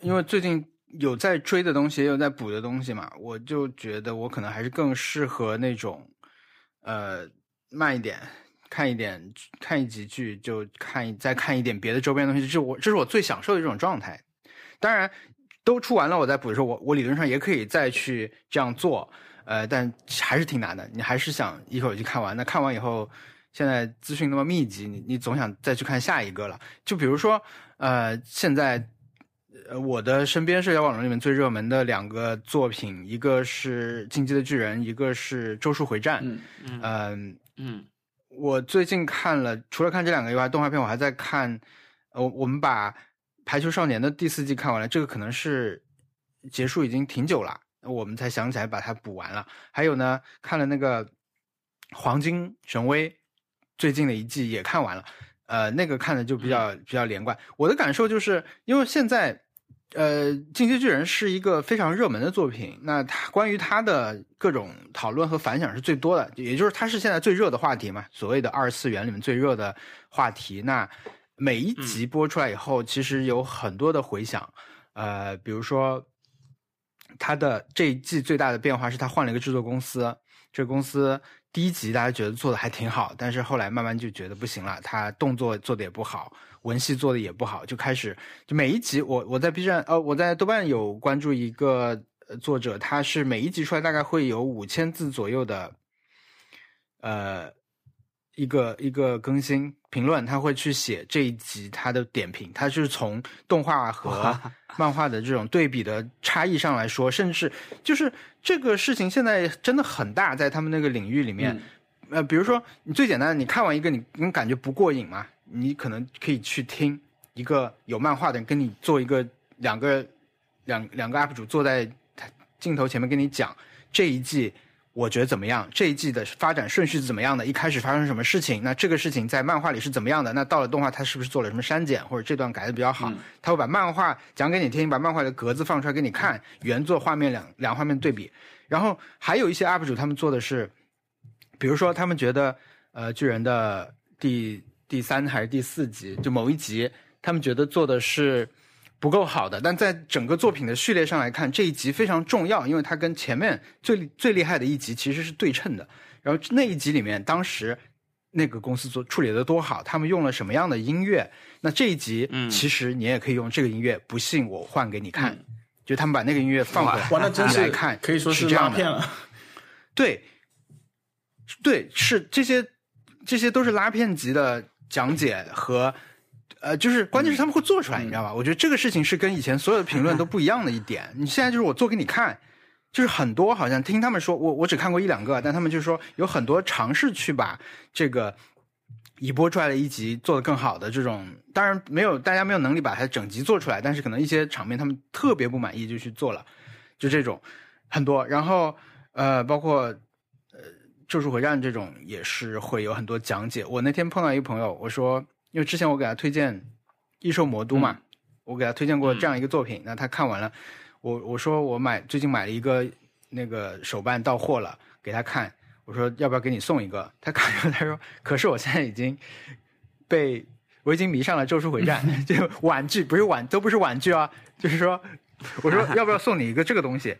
因为最近有在追的东西，也有在补的东西嘛，我就觉得我可能还是更适合那种，呃，慢一点。看一点，看一集剧就看一，再看一点别的周边东西，这是我这是我最享受的这种状态。当然，都出完了我再补的时候，我我理论上也可以再去这样做，呃，但还是挺难的。你还是想一口气看完，那看完以后，现在资讯那么密集，你你总想再去看下一个了。就比如说，呃，现在，呃，我的身边社交网络里面最热门的两个作品，一个是《进击的巨人》，一个是《咒术回战》。嗯嗯嗯，嗯我最近看了，除了看这两个以外，动画片我还在看，呃，我们把《排球少年》的第四季看完了，这个可能是结束已经挺久了，我们才想起来把它补完了。还有呢，看了那个《黄金神威》，最近的一季也看完了，呃，那个看的就比较、比较连贯。我的感受就是因为现在。呃，《进击巨人》是一个非常热门的作品，那它关于它的各种讨论和反响是最多的，也就是它是现在最热的话题嘛，所谓的二次元里面最热的话题。那每一集播出来以后，其实有很多的回响，呃，比如说它的这一季最大的变化是它换了一个制作公司，这个公司第一集大家觉得做的还挺好，但是后来慢慢就觉得不行了，它动作做的也不好。文戏做的也不好，就开始就每一集我我在 B 站呃我在豆瓣有关注一个作者，他是每一集出来大概会有五千字左右的，呃一个一个更新评论，他会去写这一集他的点评，他是从动画和 漫画的这种对比的差异上来说，甚至就是这个事情现在真的很大，在他们那个领域里面。嗯呃，比如说你最简单的，你看完一个你你感觉不过瘾嘛，你可能可以去听一个有漫画的人跟你做一个两个两两个 UP 主坐在镜头前面跟你讲这一季我觉得怎么样？这一季的发展顺序是怎么样的？一开始发生什么事情？那这个事情在漫画里是怎么样的？那到了动画，他是不是做了什么删减，或者这段改的比较好？他会把漫画讲给你听，把漫画的格子放出来给你看，原作画面两两画面对比。然后还有一些 UP 主他们做的是，比如说他们觉得呃巨人的第第三还是第四集，就某一集，他们觉得做的是。不够好的，但在整个作品的序列上来看，这一集非常重要，因为它跟前面最最厉害的一集其实是对称的。然后那一集里面，当时那个公司做处理的多好，他们用了什么样的音乐？那这一集，嗯其实你也可以用这个音乐，不信我换给你看。就他们把那个音乐放回来，哇，那真是看，可以说是这样片了。对，对，是这些，这些都是拉片级的讲解和。呃，就是关键是他们会做出来，你知道吧？我觉得这个事情是跟以前所有的评论都不一样的一点。你现在就是我做给你看，就是很多好像听他们说，我我只看过一两个，但他们就说有很多尝试去把这个已播出来的一集做得更好的这种，当然没有大家没有能力把它整集做出来，但是可能一些场面他们特别不满意就去做了，就这种很多。然后呃，包括呃《咒术回战》这种也是会有很多讲解。我那天碰到一个朋友，我说。因为之前我给他推荐《异兽魔都》嘛，我给他推荐过这样一个作品，那他看完了，我我说我买最近买了一个那个手办到货了，给他看，我说要不要给你送一个？他看了他说，可是我现在已经被我已经迷上了《咒术回战 》，就玩具不是玩都不是玩具啊，就是说，我说 要不要送你一个这个东西？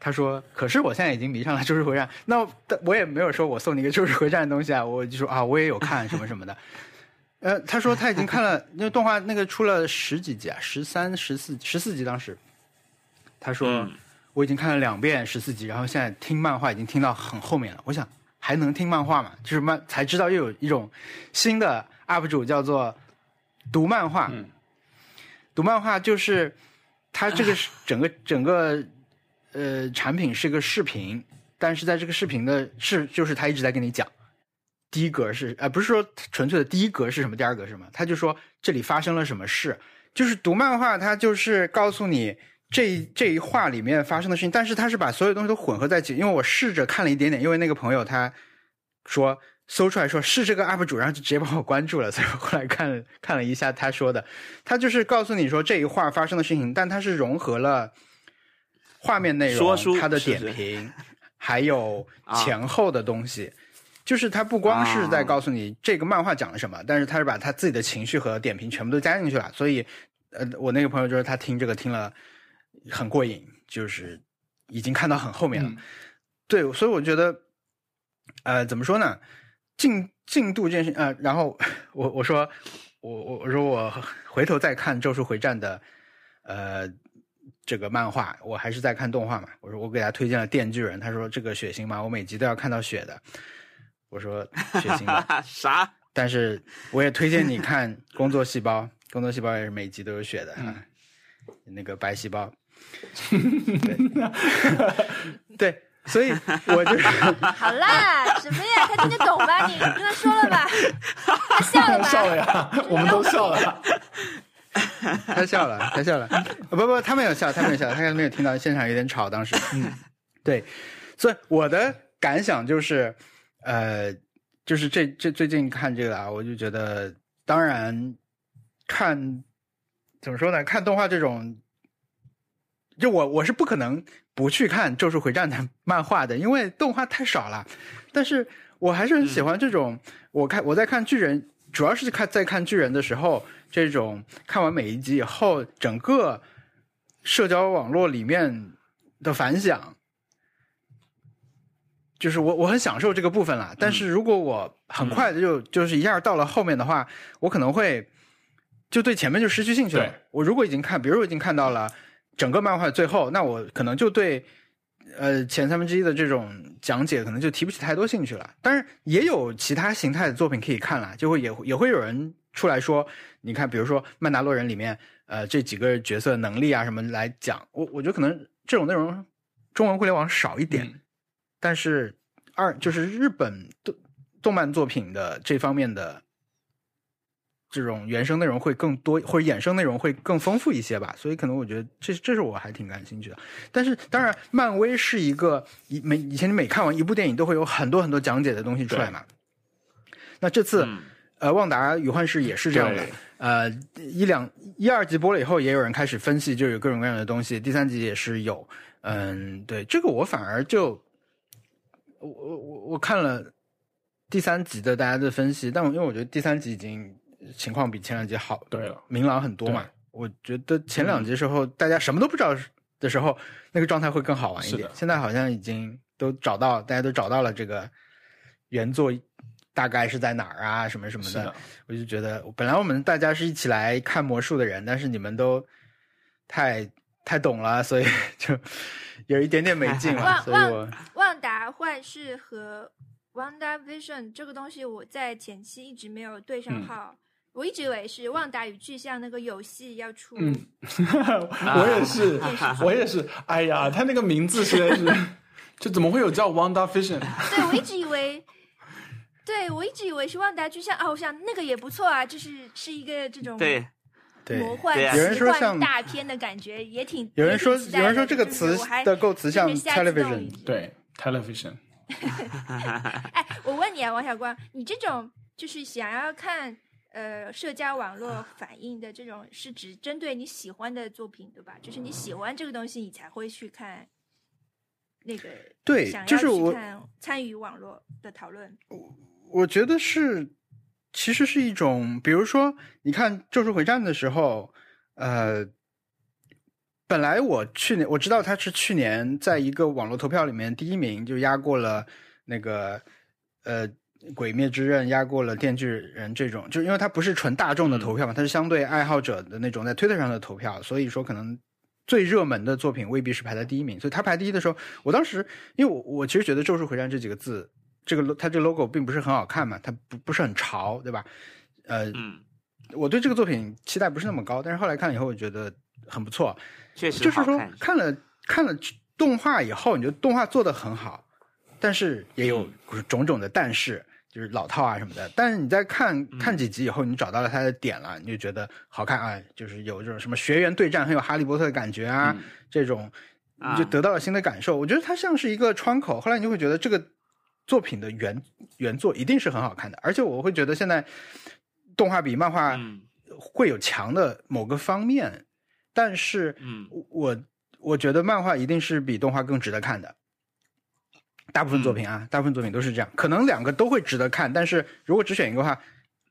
他说，可是我现在已经迷上了《咒术回战》，那我也没有说我送你一个《咒术回战》的东西啊，我就说啊，我也有看什么什么的。呃，他说他已经看了 那个动画，那个出了十几集啊，十三、十四、十四集。当时他说我已经看了两遍十四集，然后现在听漫画已经听到很后面了。我想还能听漫画吗？就是漫才知道又有一种新的 UP 主叫做读漫画。读漫画就是他这个整个整个呃产品是个视频，但是在这个视频的是就是他一直在跟你讲。第一格是呃，不是说纯粹的第一格是什么，第二格是什么？他就说这里发生了什么事，就是读漫画，他就是告诉你这这一话里面发生的事情，但是他是把所有东西都混合在一起。因为我试着看了一点点，因为那个朋友他说搜出来说是这个 UP 主，然后就直接把我关注了，所以我后来看看了一下他说的，他就是告诉你说这一话发生的事情，但他是融合了画面内容、他的点评，还有前后的东西。就是他不光是在告诉你这个漫画讲了什么，但是他是把他自己的情绪和点评全部都加进去了。所以，呃，我那个朋友就是他听这个听了很过瘾，就是已经看到很后面了。对，所以我觉得，呃，怎么说呢？进进度这件事，呃，然后我我说我我我说我回头再看《咒术回战》的呃这个漫画，我还是在看动画嘛。我说我给他推荐了《电锯人》，他说这个血腥吗？我每集都要看到血的。我说血腥了 啥？但是我也推荐你看《工作细胞》，《工作细胞》也是每集都有血的，那个白细胞。对，所以我就好啦，什么呀？他听得懂吧？你跟他说了吧？他笑了吧？笑了呀，我们都笑了。他笑了，他笑了。不不，他没有笑，他没有笑，他没有听到现场有点吵。当时，嗯，对，所以我的感想就是。呃，就是这这最近看这个啊，我就觉得，当然看怎么说呢？看动画这种，就我我是不可能不去看《咒术回战》的 漫画的，因为动画太少了。但是我还是很喜欢这种，我看我在看巨人，主要是看在看巨人的时候，这种看完每一集以后，整个社交网络里面的反响。就是我我很享受这个部分了，但是如果我很快的就就是一下到了后面的话，我可能会就对前面就失去兴趣了。我如果已经看，比如我已经看到了整个漫画最后，那我可能就对呃前三分之一的这种讲解可能就提不起太多兴趣了。当然也有其他形态的作品可以看了，就会也也会有人出来说，你看，比如说《曼达洛人》里面呃这几个角色能力啊什么来讲，我我觉得可能这种内容中文互联网少一点。但是，二就是日本动动漫作品的这方面的这种原生内容会更多，或者衍生内容会更丰富一些吧。所以可能我觉得这这是我还挺感兴趣的。但是当然，漫威是一个以每以前你每看完一部电影都会有很多很多讲解的东西出来嘛。那这次、嗯呃，《旺达与幻视》也是这样的。呃，一两一二集播了以后，也有人开始分析，就有各种各样的东西。第三集也是有，嗯，对，这个我反而就，我我我我看了第三集的大家的分析，但我因为我觉得第三集已经情况比前两集好，对了，明朗很多嘛。我觉得前两集时候、大家什么都不知道的时候，那个状态会更好玩一。点现在好像已经都找到，大家都找到了这个原作大概是在哪儿啊，什么什么的。的，我就觉得，本来我们大家是一起来看魔术的人，但是你们都太太懂了，所以 就有一点点没劲了。忘所以我旺达幻视和 Wanda Vision 这个东西，我在前期一直没有对上嗯号。我一直以为是旺达与巨像那个游戏要出，嗯，我也是我也是。哎呀，他那个名字实在是，就怎么会有叫 Wanda Vision？对我一直以为，对我一直以为是旺达巨像啊，我想那个也不错啊，就是是一个这种，对魔幻对啊有人奇幻说像大片的感觉，也挺有人说有人说这个词的构词像 television 对，television。哎，我问你啊，王小光，你这种就是想要看呃社交网络反应的这种，是指针对你喜欢的作品对吧？就是你喜欢这个东西，你才会去看那个，对想要就是我去看参与网络的讨论。我我觉得是，其实是一种，比如说，你看《咒术回战》的时候，呃，本来我去年我知道他是去年在一个网络投票里面第一名，就压过了那个呃《鬼灭之刃》，压过了《电锯人》这种，就因为它不是纯大众的投票嘛，它是相对爱好者的那种在推特上的投票，所以说可能。最热门的作品未必是排在第一名，所以他排第一的时候，我当时因为我我其实觉得“咒术回战”这几个字这个它这个 logo 并不是很好看嘛，它不不是很潮，对吧？呃，嗯，我对这个作品期待不是那么高，但是后来看了以后，我觉得很不错。确实就是说好看，看了看了动画以后，你觉得动画做的很好，但是也有种种的但是，就是老套啊什么的。但是你在看看几集以后，你找到了它的点了，你就觉得好看啊，就是有这种什么学员对战，很有哈利波特的感觉啊，嗯这种你啊就得到了新的感受。我觉得它像是一个窗口，后来你就会觉得这个作品的原原作一定是很好看的，而且我会觉得现在动画比漫画嗯。会有强的某个方面，但是嗯。我我觉得漫画一定是比动画更值得看的。大部分作品啊，大部分作品都是这样，可能两个都会值得看，但是如果只选一个的话，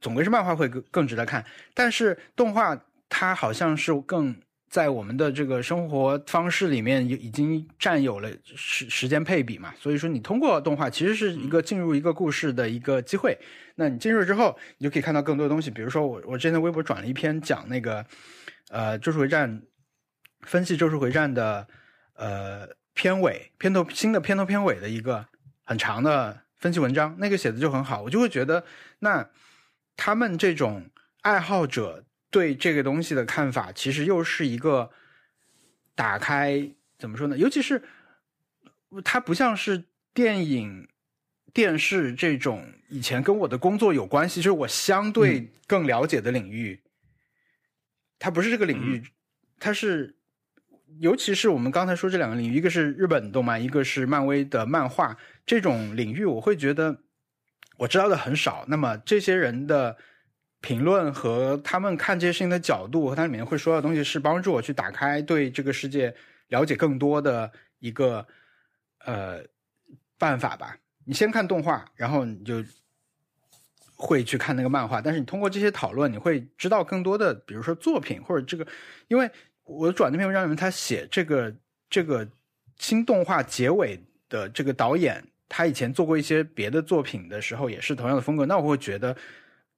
总归是漫画会更更值得看。但是动画它好像是更在我们的这个生活方式里面已经占有了时时间配比嘛，所以说你通过动画其实是一个进入一个故事的一个机会。那你进入之后，你就可以看到更多的东西，比如说我我之前在微博转了一篇讲那个呃《咒术回战》分析《咒术回战》的呃片尾片头新的片头片尾的一个很长的分析文章，那个写的就很好，我就会觉得那他们这种爱好者对这个东西的看法，其实又是一个打开怎么说呢？尤其是它不像是电影、电视这种以前跟我的工作有关系，就是我相对更了解的领域，它不是这个领域，它是。尤其是我们刚才说这两个领域，一个是日本动漫，一个是漫威的漫画，这种领域我会觉得我知道的很少。那么这些人的评论和他们看这些事情的角度和它里面会说的东西，是帮助我去打开对这个世界了解更多的一个呃办法吧。你先看动画，然后你就会去看那个漫画，但是你通过这些讨论，你会知道更多的，比如说作品或者这个，因为我转那篇文章里面，他写这个这个新动画结尾的这个导演，他以前做过一些别的作品的时候，也是同样的风格。那我会觉得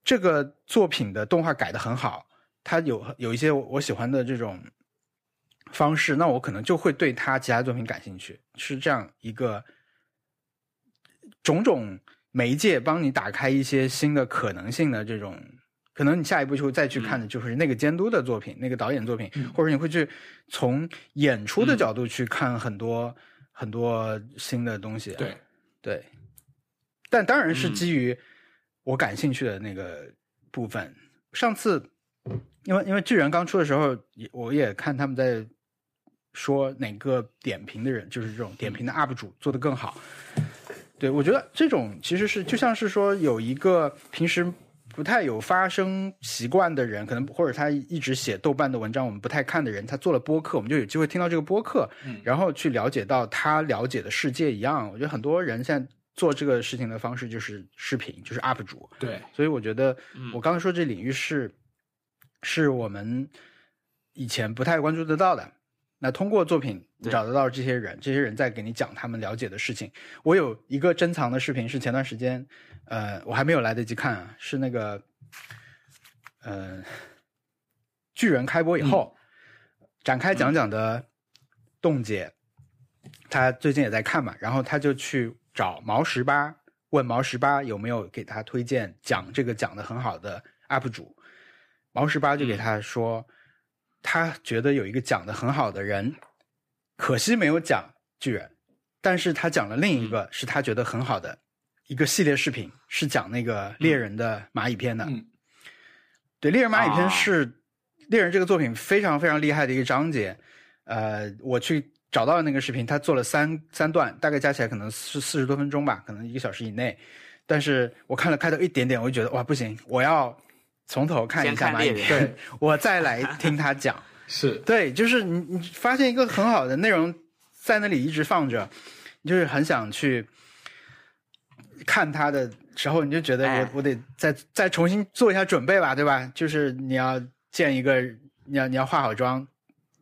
这个作品的动画改的很好，它有有一些我喜欢的这种方式，那我可能就会对他其他作品感兴趣，是这样一个种种媒介帮你打开一些新的可能性的这种。可能你下一步就会再去看的就是那个监督的作品，那个导演作品，或者你会去从演出的角度去看很多、很多新的东西。对对，但当然是基于我感兴趣的那个部分。上次，因为因为巨人刚出的时候，也我也看他们在说哪个点评的人，就是这种点评的 UP 主做得更好。对我觉得这种其实是就像是说有一个平时不太有发声习惯的人，可能或者他一直写豆瓣的文章，我们不太看的人，他做了播客，我们就有机会听到这个播客，然后去了解到他了解的世界一样。我觉得很多人现在做这个事情的方式就是视频，就是 UP 主。对，所以我觉得嗯我刚才说这领域是是我们以前不太关注得到的。那通过作品找得到这些人，这些人在给你讲他们了解的事情。我有一个珍藏的视频，是前段时间，呃，我还没有来得及看啊，是那个，呃，巨人开播以后、展开讲讲的冻姐，她最近也在看嘛，然后她就去找毛十八，问毛十八有没有给他推荐讲这个讲的很好的 UP 主，毛十八就给他说，他觉得有一个讲的很好的人，可惜没有讲巨人，但是他讲了另一个是他觉得很好的一个系列视频，是讲那个猎人的蚂蚁篇的。嗯。对，猎人蚂蚁篇啊。是猎人这个作品非常非常厉害的一个章节。呃，我去找到了那个视频，他做了三三段，大概加起来可能是四十多分钟吧，可能一个小时以内。但是我看了开头一点点，我就觉得哇不行，我要从头看一下对我再来听他讲。是对，就是你你发现一个很好的内容在那里一直放着，你就是很想去看他的时候，你就觉得我、哎我得再再重新做一下准备吧，对吧？就是你要见一个，你要你要化好妆，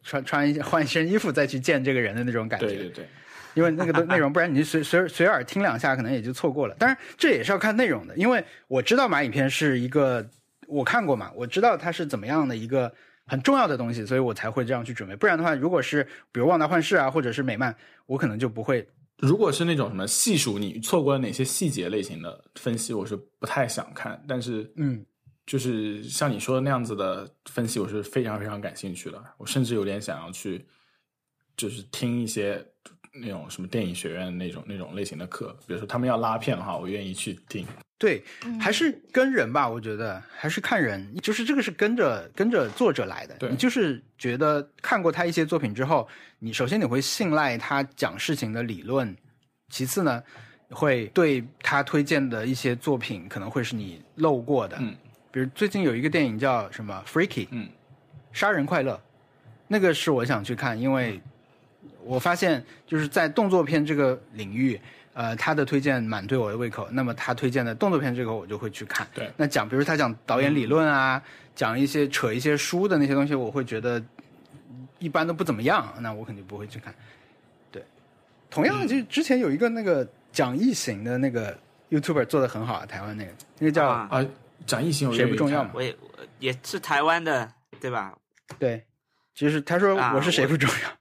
穿穿一换一身衣服再去见这个人的那种感觉。对对对，因为那个都内容，不然你随随随耳听两下，可能也就错过了。当然，这也是要看内容的，因为我知道蚂蚁篇是一个我看过嘛，我知道它是怎么样的一个很重要的东西，所以我才会这样去准备。不然的话，如果是比如《旺达幻视》啊，或者是美漫，我可能就不会。如果是那种什么细数你错过了哪些细节类型的分析，我是不太想看。但是，嗯，就是像你说的那样子的分析，我是非常非常感兴趣的。我甚至有点想要去，就是听一些那种什么电影学院那种那种类型的课，比如说他们要拉片的话，我愿意去听。对，嗯还是跟人吧，我觉得还是看人，就是这个是跟着跟着作者来的。对你就是觉得看过他一些作品之后，你首先你会信赖他讲事情的理论，其次呢，会对他推荐的一些作品可能会是你漏过的。嗯，比如最近有一个电影叫什么《Freaky》，嗯，杀人快乐，那个是我想去看，因为我发现就是在动作片这个领域，呃，他的推荐蛮对我的胃口。那么他推荐的动作片这个我就会去看。对。那讲比如他讲导演理论啊，讲一些扯一些书的那些东西，我会觉得一般都不怎么样，那我肯定不会去看。对，同样的，就之前有一个那个讲异形的那个 YouTuber 做的很好啊，台湾那个那个叫、啊。啊，讲异形我愿意看谁不重要嘛我也我也是台湾的，对吧？对，就是他说啊我是谁不重要。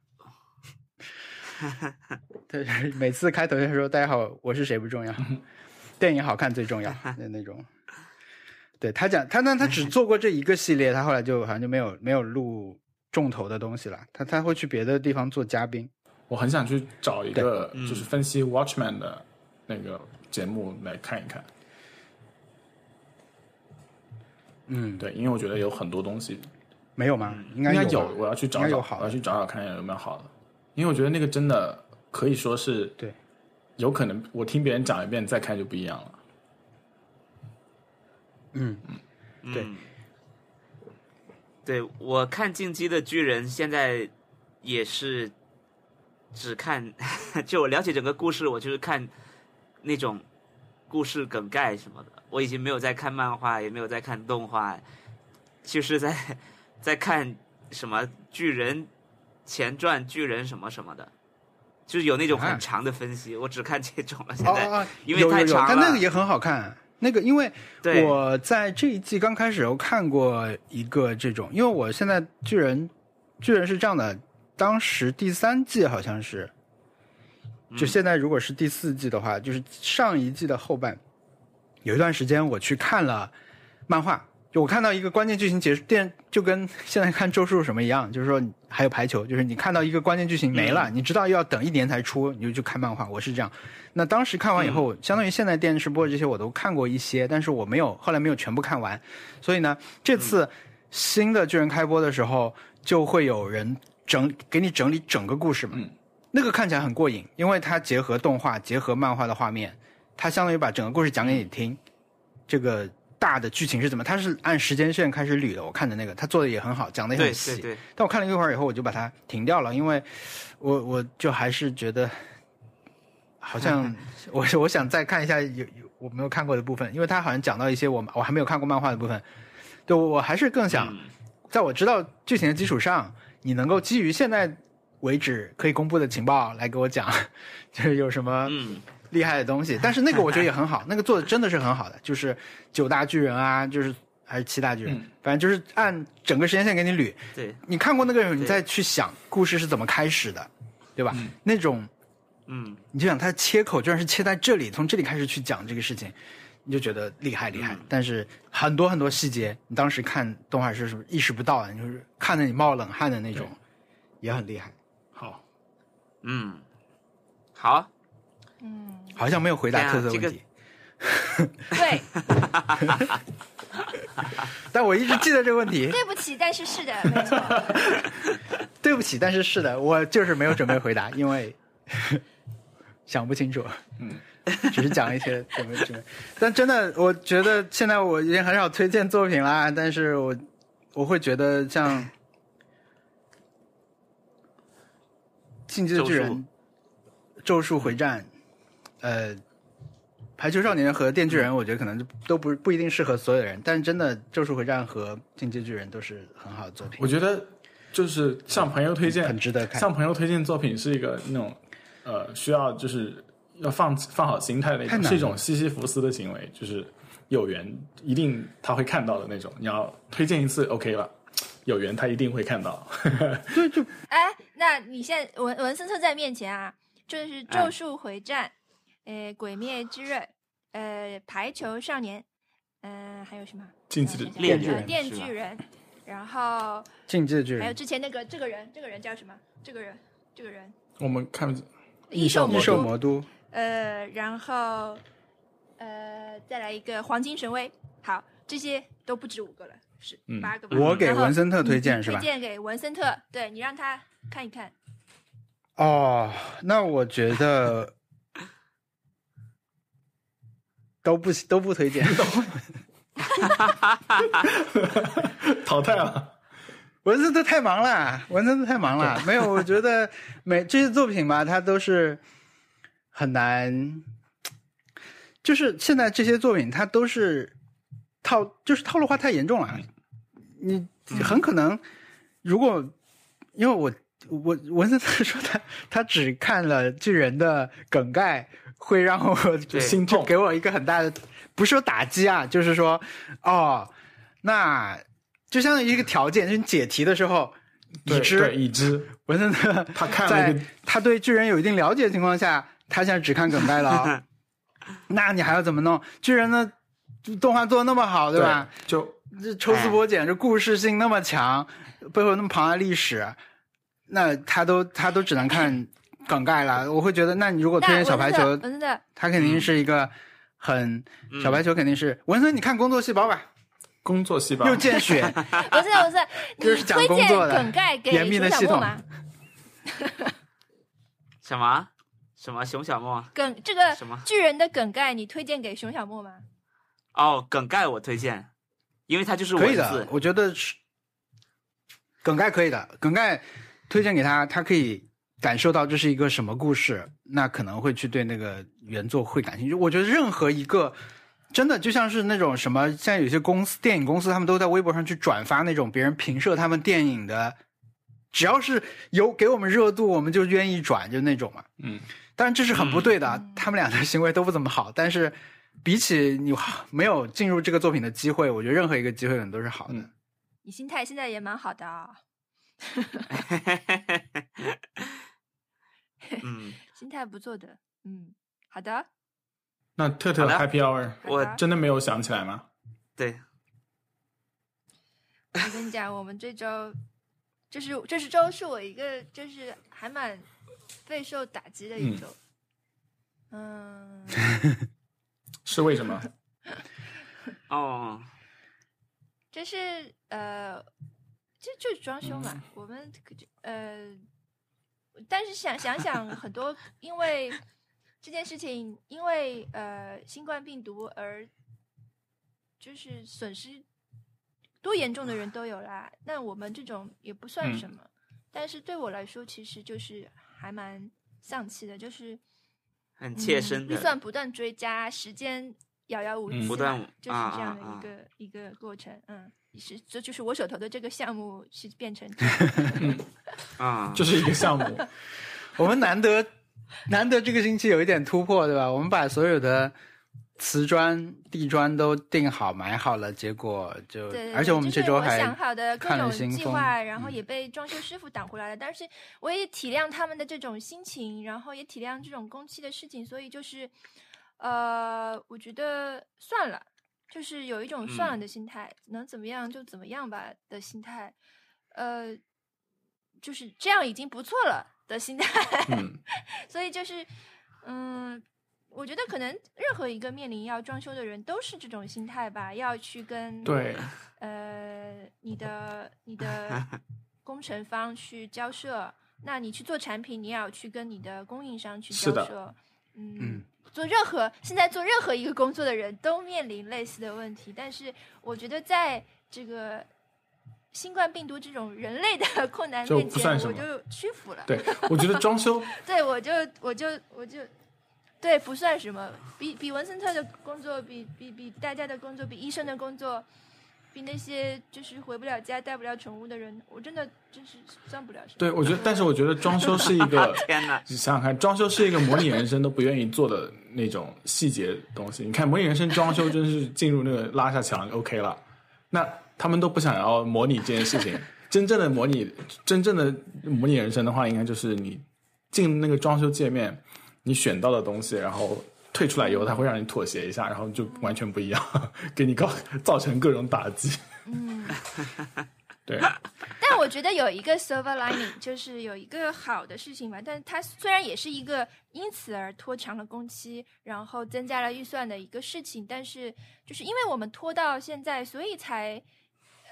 对，每次开头就说“大家好，我是谁不重要，电影好看最重要”的那种。对他讲，他那他只做过这一个系列，他后来就好像就没有没有录重头的东西了。他他会去别的地方做嘉宾。我很想去找一个就是分析 Watchman 的那个节目来看一看。嗯，对，因为我觉得有很多东西没有吗？应该有，我要去找找，我要去找找看有没有好的，因为我觉得那个真的可以说是对，有可能我听别人讲一遍再看就不一样了。嗯，对嗯，对我看《进击的巨人》现在也是只看，就我了解整个故事，我就是看那种故事梗概什么的。我已经没有在看漫画，也没有在看动画，就是在 在看什么巨人前传、巨人什么什么的，就是有那种啊很长的分析，我只看这种了。现在、哦哦哦，因为太长了但那个也很好看。那个，因为对我在这一季刚开始我看过一个这种，因为我现在巨人，巨人是这样的，当时第三季好像是，就现在如果是第四季的话，就是上一季的后半，有一段时间我去看了漫画，就我看到一个关键剧情结束，电就跟现在看周数什么一样，就是说还有排球，就是你看到一个关键剧情没了，你知道要等一年才出，你就去看漫画。我是这样。那当时看完以后，相当于现在电视播的这些我都看过一些，但是我没有后来没有全部看完。所以呢，这次新的巨人开播的时候，就会有人整给你整理整个故事嘛。嗯那个看起来很过瘾，因为它结合动画、结合漫画的画面，它相当于把整个故事讲给你听。这个大的剧情是怎么？它是按时间线开始捋的。我看的那个，他做的也很好，讲的也很细。对对，但我看了一会儿以后，我就把它停掉了，因为我我就还是觉得好像 我我想再看一下有有我没有看过的部分，因为他好像讲到一些我我还没有看过漫画的部分。对，我我还是更想嗯在我知道剧情的基础上，你能够基于现在为止可以公布的情报来给我讲，就是有什么嗯厉害的东西。但是那个我觉得也很好，那个做的真的是很好的，就是九大巨人啊，就是还是七大巨人，嗯反正就是按整个时间线给你捋。对，你看过那个人，你再去想故事是怎么开始的，对吧？嗯那种嗯你就想它的切口居然是切在这里，从这里开始去讲这个事情，你就觉得厉害厉害。嗯但是很多很多细节，你当时看动画是是意识不到的，你就是看着你冒冷汗的那种，也很厉害。好，嗯，好，嗯，好像没有回答特色问题，对，但我一直记得这个问题。对不起，但是是的，没错。对不起，但是是的，我就是没有准备回答，因为想不清楚。嗯，只是讲一些准备准备。但真的，我觉得现在我已经很少推荐作品啦，但是我我会觉得像《进击的巨人》《咒术回战》呃。排球少年和电锯人，我觉得可能就都不不一定适合所有人，但是真的《咒术回战》和《进击巨人》都是很好的作品我，觉得就是向朋友推荐，很值得看。向朋友推荐作品是一个那种呃需要就是要放放好心态的一种，太难了是一种西西弗斯的行为，就是有缘一定他会看到的那种。你要推荐一次 OK 了，有缘他一定会看到。对，就哎，那你现在文文森特在面前啊，就是《咒术回战》呃，《鬼灭之刃》呃，《排球少年》呃，还有什么？竞技的呃想想猎呃人电锯人，然后进击的巨还有，之前那个这个人，这个人叫什么？这个人，这个人，我们看异兽异兽魔都，呃，然后呃，再来一个黄金神威。好，这些都不止五个了，是嗯八个吧。我给文森特推荐是吧推？荐给文森特，对你让他看一看。哦，那我觉得都不都不推荐。淘汰了。文森特太忙了，文森特太忙了。没有，我觉得每这些作品吧，它都是很难。就是现在这些作品，它都是套，就是套路化太严重了。你很可能，如果因为我我文森特说他他只看了巨人的梗概，会让我心痛就给我一个很大的，不是说打击啊，就是说哦，那就相当于一个条件，就是你解题的时候，已对对，知已知文森特他看了在他对巨人有一定了解的情况下，他现在只看梗概了哦、那你还要怎么弄？巨人呢，动画做的那么好，对吧？？就这抽丝剥茧，这故事性那么强，背后那么庞大的历史，那他都他都只能看梗概了。我会觉得，那你如果推荐小排球他肯定是一个很、嗯小排球，肯定是文森，你看工作细胞吧，工作细胞又见血，文森特，文森特，这是讲你推荐工作的梗概给严密的系统熊小莫吗？什么什么熊小莫？梗这个什么巨人的梗概，你推荐给熊小莫吗？哦，梗概我推荐，因为他就是可以的文字，。我觉得是梗概可以的，梗概推荐给他，他可以感受到这是一个什么故事，那可能会去对那个原作会感兴趣。我觉得任何一个真的就像是那种什么，现在有些公司电影公司，他们都在微博上去转发那种别人评射他们电影的，只要是有给我们热度，我们就愿意转，就那种嘛。嗯，当然这是很不对的，嗯他们俩的行为都不怎么好，但是比起你没有进入这个作品的机会，我觉得任何一个机会可能都是好的。嗯你心态现在也蛮好的啊、嗯，心态不错的。嗯，好的，那特特 Happy Hour 我真的没有想起来吗？对，我跟你讲，我们这周就是这是周是我一个就是还蛮备受打击的一周。嗯 是为什么？哦，这是呃，这就是装修嘛。我们呃，但是想想想，很多因为这件事情，因为呃新冠病毒而就是损失多严重的人都有啦。那我们这种也不算嗯什么，但是对我来说，其实就是还蛮丧气的，就是很切身嗯、预，算不断追加，时间遥遥无期嗯，不断就是啊这样的啊啊一个、一个过程。嗯，是这就是我手头的这个项目是变成这样。啊，就是一个项目，我们难得难得这个星期有一点突破，对吧？我们把所有的瓷砖、地砖都定好、买好了，结果就对对对，而且我们这周还想好的各种计划，然后嗯也被装修师傅挡回来了。但是我也体谅他们的这种心情，然后也体谅这种工期的事情，所以就是，呃，我觉得算了，就是有一种算了嗯。的心态，能怎么样就怎么样吧的心态，呃，就是这样已经不错了的心态。嗯，所以就是，嗯，我觉得可能任何一个面临要装修的人都是这种心态吧，要去跟对，呃你的你的 工程方去交涉，那你去做产品，你也要去跟你的供应商去交涉，嗯。嗯做任何现在做任何一个工作的人都面临类似的问题，但是我觉得在这个新冠病毒这种人类的 困难面前，我就屈服了。对，我觉得装修，对，我就我就我就对不算什么，比比文森特的工作，比比比大家的工作，比医生的工作，比那些就是回不了家、带不了宠物的人，我真的真是算不了什么。对我觉得，但是我觉得装修是一个，天哪，你想想看，装修是一个模拟人生都不愿意做的那种细节东西。你看模拟人生装修，真是进入那个拉下墙 OK 了，那他们都不想要模拟这件事情。真正的模拟，真正的模拟人生的话，应该就是你进那个装修界面，你选到的东西，然后退出来以后，它会让你妥协一下，然后就完全不一样，给你搞造成各种打击。嗯，对，但我觉得有一个 silver lining，就是有一个好的事情吧。但它虽然也是一个因此而拖长了工期，然后增加了预算的一个事情，但是就是因为我们拖到现在，所以才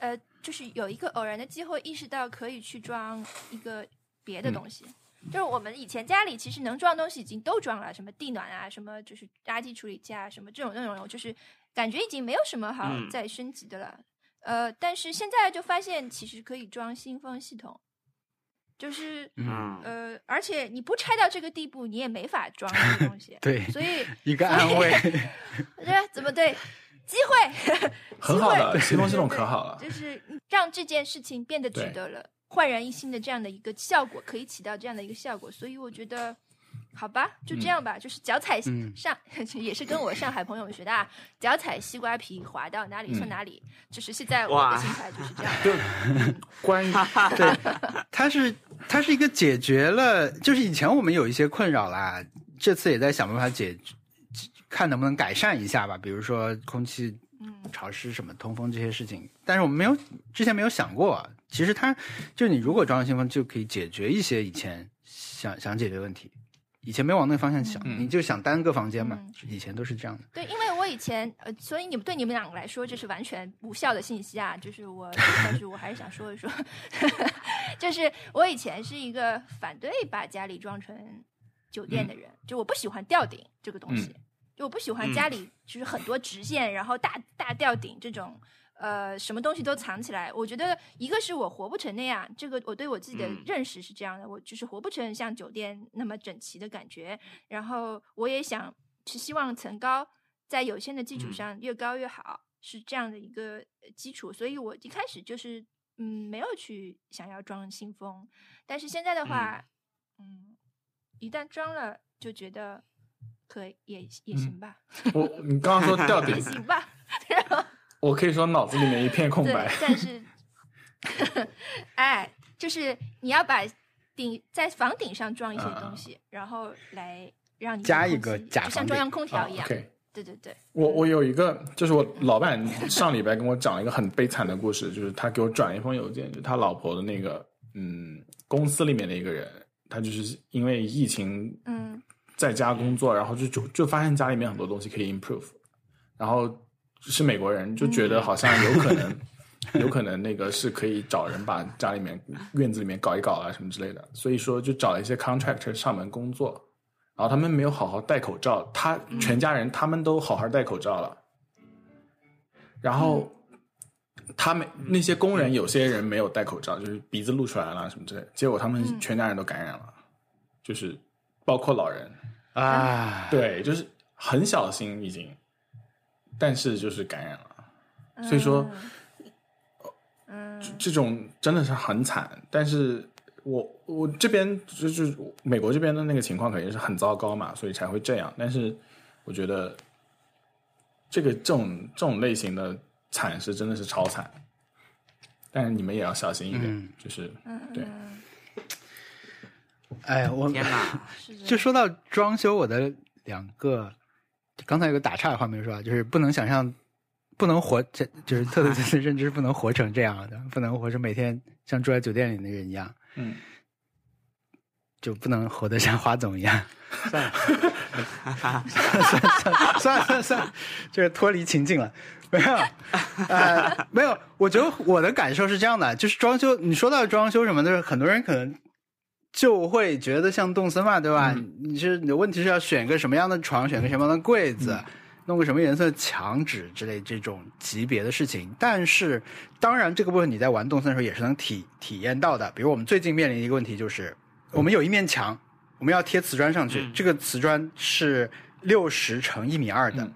呃，就是有一个偶然的机会意识到可以去装一个别的东西。就是我们以前家里其实能装的东西已经都装了，什么地暖啊，什么就是垃圾处理器啊，什么这种那种，就是感觉已经没有什么好嗯再升级的了。呃，但是现在就发现其实可以装新风系统，就是嗯，呃，而且你不拆到这个地步，你也没法装这个东西 对所以一个安慰。对怎么对机会很好的机会新风系统可好了就是让这件事情变得值得了，焕然一新的这样的一个效果，可以起到这样的一个效果，所以我觉得。好吧，就这样吧，就是脚踩嗯上，也是跟我上海朋友学的啊，脚踩西瓜皮滑到哪里算嗯哪里，就是现在我的心态就是这样。就关于对，它是它是一个解决了，就是以前我们有一些困扰啦，这次也在想办法解，看能不能改善一下吧，比如说空气嗯。潮湿什么通风这些事情，但是我们没有之前没有想过，其实它就你如果装上新风就可以解决一些以前想想解决问题。以前没往那个方向想，嗯。你就想单个房间嘛，嗯。以前都是这样的。对，因为我以前呃，所以你们对你们两个来说这是完全无效的信息啊，就是我，但是我还是想说一说，就是我以前是一个反对把家里装成酒店的人，就我不喜欢吊顶这个东西，嗯就我不喜欢家里就是很多直线，然后大大吊顶这种。呃，什么东西都藏起来，我觉得一个是我活不成那样，这个我对我自己的嗯认识是这样的，我就是活不成像酒店那么整齐的感觉。然后我也想是希望层高在有限的基础嗯上越高越好，是这样的一个呃基础。所以我一开始就是嗯没有去想要装新风，但是现在的话，嗯一旦装了就觉得可以也也行吧，我你刚刚说吊也顶，行吧。然后我可以说脑子里面一片空白。，但是 哎，就是你要把顶在房顶上装一些东西，然后来让你加一个像中央空调啊一样。OK，对对对，我我有一个，就是我老板上礼拜跟我讲了一个很悲惨的故事，就是他给我转了一封邮件，就他老婆的那个嗯公司里面的一个人，他就是因为疫情嗯在家工作，然后就就就发现家里面很多东西可以 improve，然后是美国人，就觉得好像有可能、有可能那个是可以找人把家里面院子里面搞一搞啊什么之类的，所以说就找了一些 contractor 上门工作，然后他们没有好好戴口罩，他全家人他们都好好戴口罩了，然后。他们那些工人，有些人没有戴口罩，就是鼻子露出来了什么之类的，结果他们全家人都感染了，就是包括老人。啊，对，就是很小心已经，但是就是感染了，所以说嗯这种真的是很惨。但是我我这边就是美国这边的那个情况肯定是很糟糕嘛，所以才会这样。但是我觉得这个这种这种类型的惨是真的是超惨，但是你们也要小心一点，嗯就是对。哎，我天哪！就说到装修，我的两个刚才有个打岔的话没说啊，就是不能想象，不能活，这就是特特的认知不能活成这样的，不能活成每天像住在酒店里的人一样，嗯，就不能活得像花总一样。算了，哈哈，算了算了算了，就是脱离情境了。没有，呃，没有。我觉得我的感受是这样的，就是装修，你说到装修什么的，很多人可能就会觉得像动森嘛，对吧？你是你的问题是要选个什么样的床，选个什么样的柜子，弄个什么颜色的墙纸之类这种级别的事情。但是，当然这个部分你在玩动森的时候也是能体体验到的。比如我们最近面临一个问题就是，我们有一面墙，我们要贴瓷砖上去，嗯这个瓷砖是六十乘一米二的。嗯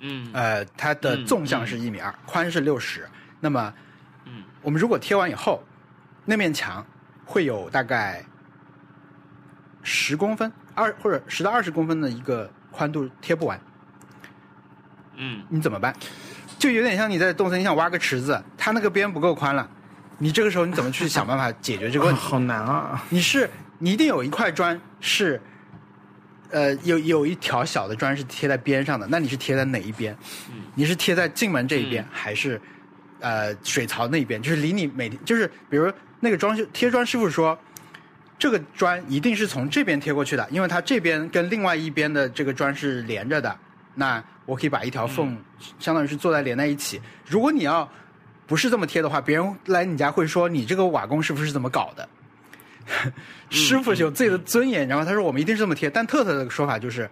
嗯呃，它的嗯纵向是一米二、宽是六十。那么，嗯我们如果贴完以后，那面墙会有大概十公分，二或者十到二十公分的一个宽度贴不完，嗯你怎么办？就有点像你在动森，你想挖个池子，它那个边不够宽了，你这个时候你怎么去想办法解决这个问题？好难啊！你是你一定有一块砖是，呃，有有一条小的砖是贴在边上的，那你是贴在哪一边？嗯你是贴在进门这一边，嗯还是呃水槽那一边？就是离你每就是比如那个装修贴砖师傅说，这个砖一定是从这边贴过去的，因为它这边跟另外一边的这个砖是连着的。那我可以把一条缝，相当于是坐在连在一起。如果你要不是这么贴的话，别人来你家会说你这个瓦工师傅是怎么搞的？师傅有自己的尊严，然后他说我们一定是这么贴。但特特的说法就是，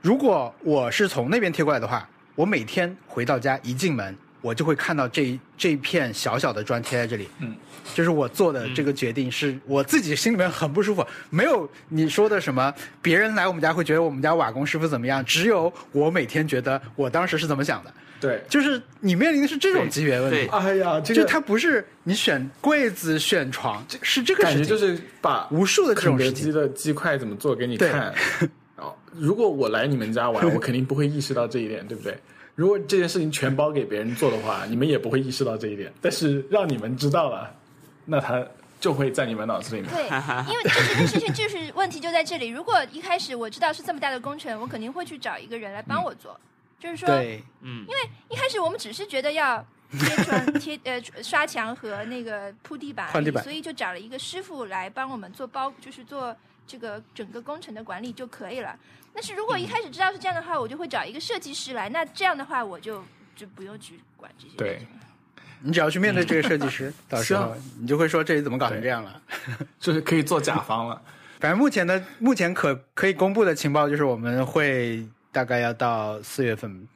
如果我是从那边贴过来的话，我每天回到家一进门，我就会看到这一这一片小小的砖贴在这里。嗯，就是我做的这个决定是我自己心里面很不舒服，没有你说的什么别人来我们家会觉得我们家瓦工师傅怎么样，只有我每天觉得我当时是怎么想的。对，就是你面临的是这种级别问题对，哎呀，这个就它不是你选柜子、选床，这是这个感觉就是把无数的这种事情。基的鸡块怎么做给你看。然后，如果我来你们家玩，我肯定不会意识到这一点，对不对？如果这件事情全包给别人做的话，你们也不会意识到这一点。但是让你们知道了，那他就会在你们脑子里面。对，因为这这件事情就是问题就在这里。如果一开始我知道是这么大的工程，我肯定会去找一个人来帮我做。就是说，对，嗯，因为一开始我们只是觉得要贴砖、贴呃 刷墙和那个铺地板地板所以就找了一个师傅来帮我们做包，就是做这个整个工程的管理就可以了。但是如果一开始知道是这样的话，我就会找一个设计师来，那这样的话我就就不用去管这些。对，你只要去面对这个设计师，到时候你就会说这里怎么搞成这样了。就是可以做甲方了。反正目前的目前可可以公布的情报就是我们会大概要到四月份，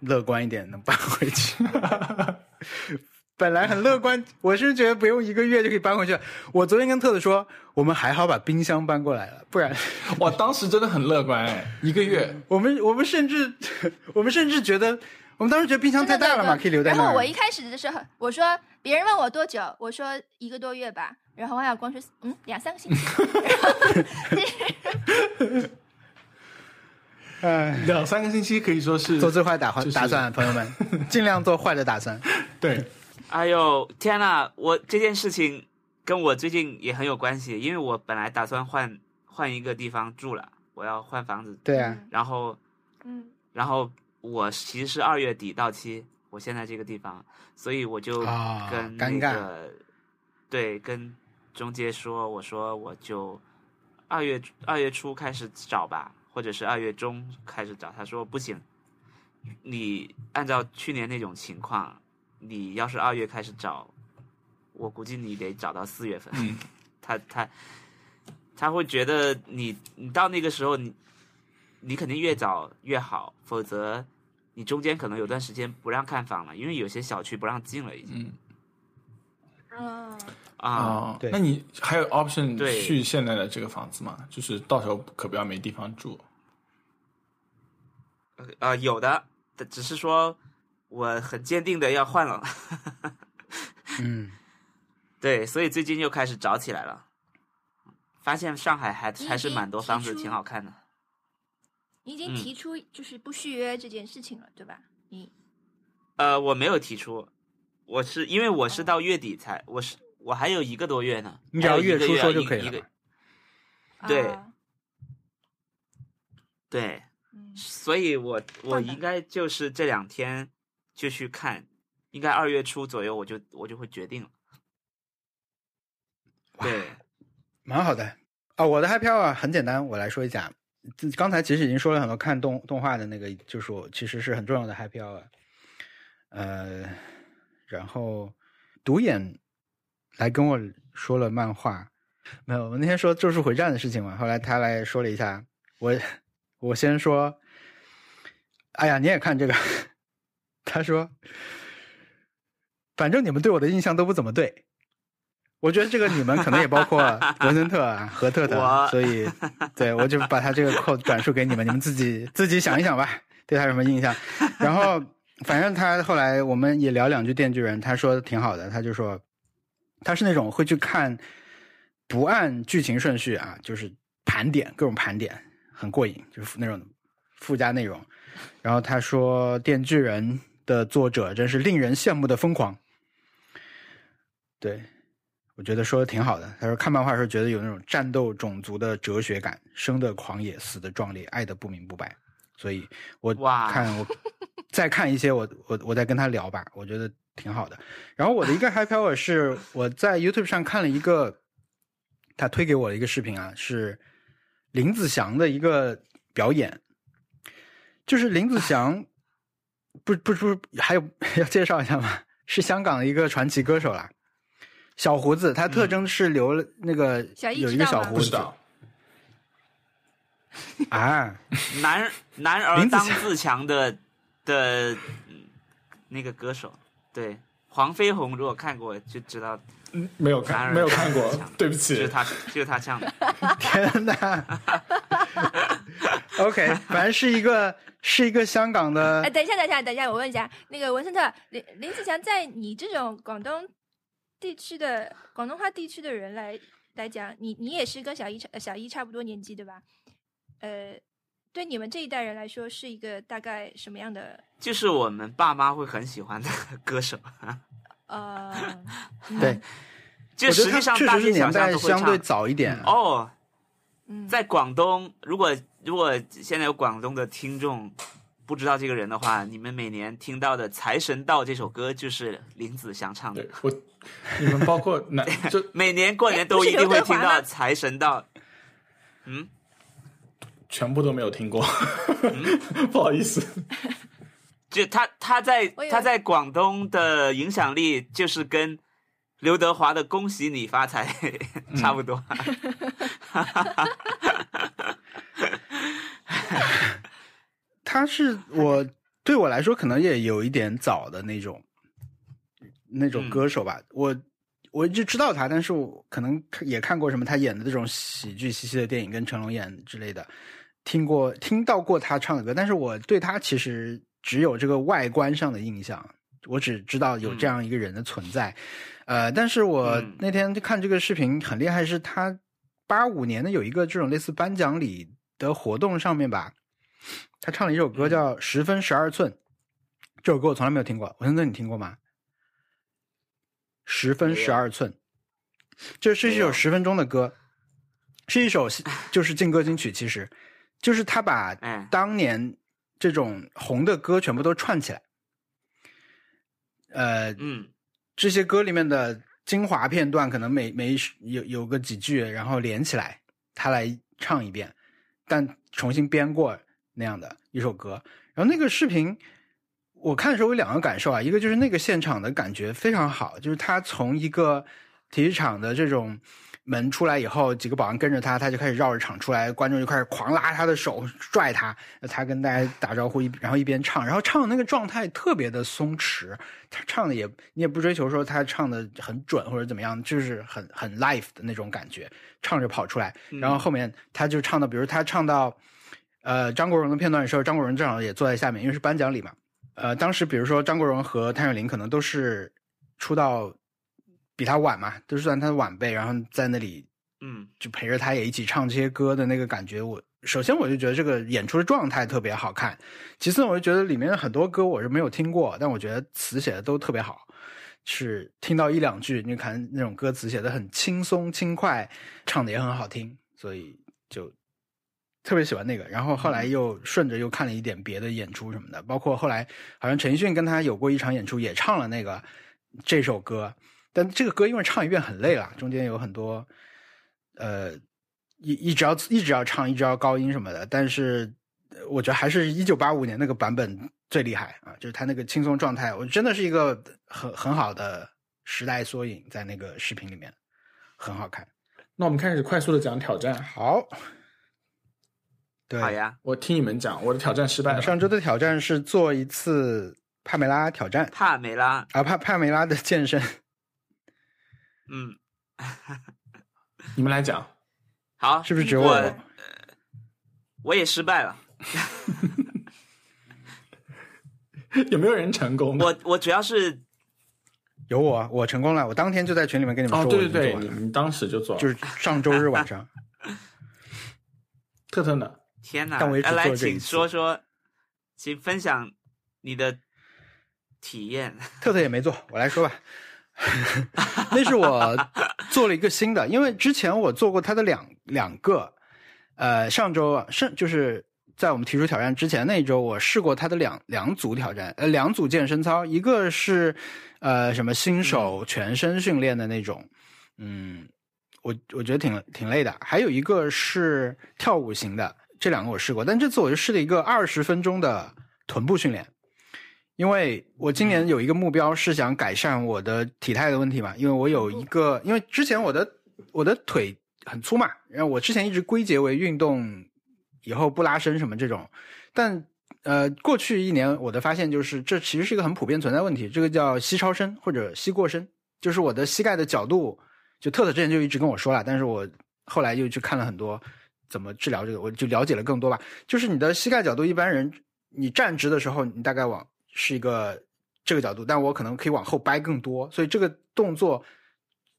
乐观一点能搬回去。本来很乐观，我是觉得不用一个月就可以搬回去了。我昨天跟特特说，我们还好把冰箱搬过来了，不然 我当时真的很乐观哎，一个月。我们我们甚至我们甚至觉得，我们当时觉得冰箱太大了嘛，可以留在那儿。然后我一开始的时候，我说别人问我多久，我说一个多月吧。然后王小光说，嗯，两三个星期。哎，两三个星期可以说是做最坏打算就是打算，朋友们，尽量做坏的打算。对，哎呦天呐，我这件事情跟我最近也很有关系，因为我本来打算换换一个地方住了，我要换房子，对啊，然后嗯。然后我其实是二月底到期，我现在这个地方，所以我就啊跟那个、对跟中介说，我说我就二月二月初开始找吧，或者是二月中开始找。他说不行，你按照去年那种情况，你要是二月开始找，我估计你得找到四月份。嗯，他他他会觉得你你到那个时候你你肯定越早越好，否则你中间可能有段时间不让看房了，因为有些小区不让进了已经、嗯啊，啊。哦对那你还有 option 对续现在的这个房子吗？就是到时候可不要没地方住。呃，有的，只是说我很坚定的要换了，嗯，对，所以最近又开始找起来了，发现上海还还是蛮多房子挺好看的。你已经嗯提出就是不续约这件事情了，对吧？你呃，我没有提出，我是因为我是哦到月底才，我是我还有一个多月呢，你只要月月初说就可以了嘛。对啊。对，嗯。所以我我应该就是这两天就去看，应该二月初左右我就我就会决定了。对，蛮好的啊。我的 Happy Hour 很简单，我来说一下。这刚才其实已经说了很多看动动画的那个，就是我其实是很重要的 Happy Hour。呃，然后独眼来跟我说了漫画，没有，我那天说《咒术回战》的事情嘛，后来他来说了一下，我我先说，哎呀，你也看这个，他说，反正你们对我的印象都不怎么对。我觉得这个你们可能也包括文森特啊、和特特，所以对我就把他这个扣转述给你们，你们自己自己想一想吧，对他有什么印象？然后反正他后来我们也聊两句《电锯人》，他说挺好的，他就说他是那种会去看不按剧情顺序啊，就是盘点各种盘点，很过瘾，就是那种附加内容。然后他说《电锯人》的作者真是令人羡慕的疯狂，对。我觉得说的挺好的。他说看漫画的时候觉得有那种战斗种族的哲学感，生的狂野，死的壮烈，爱的不明不白。所以我哇看我 再看一些，我我我再跟他聊吧，我觉得挺好的。然后我的一个 happy hour 是我在 YouTube 上看了一个他推给我的一个视频啊，是林子祥的一个表演，就是林子祥不不不还有 要介绍一下吗？是香港的一个传奇歌手啦。小胡子，他特征是留了那个有一个小胡子 啊，男男儿当自强的的嗯那个歌手，对黄飞鸿，如果看过就知道，嗯没有看，没有看过对不起。就是他，就是他唱的。天哪！OK，反正是一个是一个香港的哎，等一下，等一下，等一下，我问一下，那个文森特林林子祥，在你这种广东地区的广东话地区的人来来讲，你你也是跟小一差小一差不多年纪对吧？呃，对你们这一代人来说，是一个大概什么样的？就是我们爸妈会很喜欢的歌手，呃，对，就实际上确实年大街小巷代相对都会唱。早一点啊。哦，嗯，在广东，如果如果现在有广东的听众不知道这个人的话，你们每年听到的《财神到》这首歌就是林子祥唱的对。我，你们包括男就 每年过年都一定会听到财神到》。嗯，全部都没有听过，不好意思。就他他在他在广东的影响力就是跟刘德华的《恭喜你发财》差不多。他是我对我来说可能也有一点早的那种那种嗯歌手吧。我我一直知道他，但是我可能也看过什么他演的这种喜剧兮兮的电影，跟成龙演之类的，听过听到过他唱的歌，但是我对他其实只有这个外观上的印象，我只知道有这样一个人的存在。呃，但是我嗯那天看这个视频很厉害，是他八五年的有一个这种类似颁奖礼的活动上面吧，他唱了一首歌叫《十分十二寸》，这首歌我从来没有听过，文森特你听过吗？十分十二寸，这是一首十分钟的歌，是一首就是劲歌金曲，其实就是他把哎当年这种红的歌全部都串起来，呃，嗯。这些歌里面的精华片段，可能每每有有个几句，然后连起来，他来唱一遍，但重新编过那样的一首歌。然后那个视频，我看的时候有两个感受啊，一个就是那个现场的感觉非常好，就是他从一个体育场的这种门出来以后，几个保安跟着他，他就开始绕着场出来，观众就开始狂拉他的手，拽他，他跟大家打招呼，一然后一边唱，然后唱的那个状态特别的松弛，他唱的也你也不追求说他唱的很准或者怎么样，就是很很 life 的那种感觉，唱着跑出来，然后后面他就唱到，比如他唱到呃张国荣的片段的时候，张国荣正好也坐在下面，因为是颁奖礼嘛，呃当时比如说张国荣和谭咏麟可能都是出道比他晚嘛，都是算他的晚辈，然后在那里嗯就陪着他也一起唱这些歌的那个感觉，我首先我就觉得这个演出的状态特别好看，其次我就觉得里面很多歌我是没有听过，但我觉得词写的都特别好，是听到一两句，你看那种歌词写的很轻松轻快，唱的也很好听，所以就特别喜欢那个。然后后来又顺着又看了一点别的演出什么的，包括后来好像陈奕迅跟他有过一场演出，也唱了那个这首歌。但这个歌因为唱一遍很累了，中间有很多呃一一直要一直要唱，一直要高音什么的。但是呃我觉得还是一九八五年那个版本最厉害啊，就是他那个轻松状态，我真的是一个很很好的时代缩影，在那个视频里面很好看。那我们开始快速的讲挑战。好，对，好呀，我听你们讲，我的挑战失败了。上周的挑战是做一次帕梅拉挑战帕梅拉，啊，帕帕梅拉的健身。嗯，你们来讲，好，是不是只有我？我呃我也失败了，有没有人成功？我我主要是有我，我成功了，我当天就在群里面跟你们哦，说，对对对，你们当时就做了，就是上周日晚上。特特呢？天哪！但我也只来来，请做这一次说说，请分享你的体验。特特也没做，我来说吧。那是我做了一个新的，因为之前我做过他的两两个，呃，上周啊，上就是在我们提出挑战之前那一周，我试过他的两两组挑战，呃，两组健身操，一个是呃什么新手全身训练的那种，嗯，我我觉得挺挺累的，还有一个是跳舞型的，这两个我试过，但这次我就试了一个二十分钟的臀部训练。因为我今年有一个目标是想改善我的体态的问题嘛，因为我有一个，因为之前我的我的腿很粗嘛，然后我之前一直归结为运动以后不拉伸什么这种，但呃过去一年我的发现就是这其实是一个很普遍存在问题，这个叫膝超伸或者膝过伸，就是我的膝盖的角度，就特特之前就一直跟我说了，但是我后来又去看了很多怎么治疗这个，我就了解了更多吧，就是你的膝盖角度，一般人你站直的时候，你大概往是一个这个角度，但我可能可以往后掰更多，所以这个动作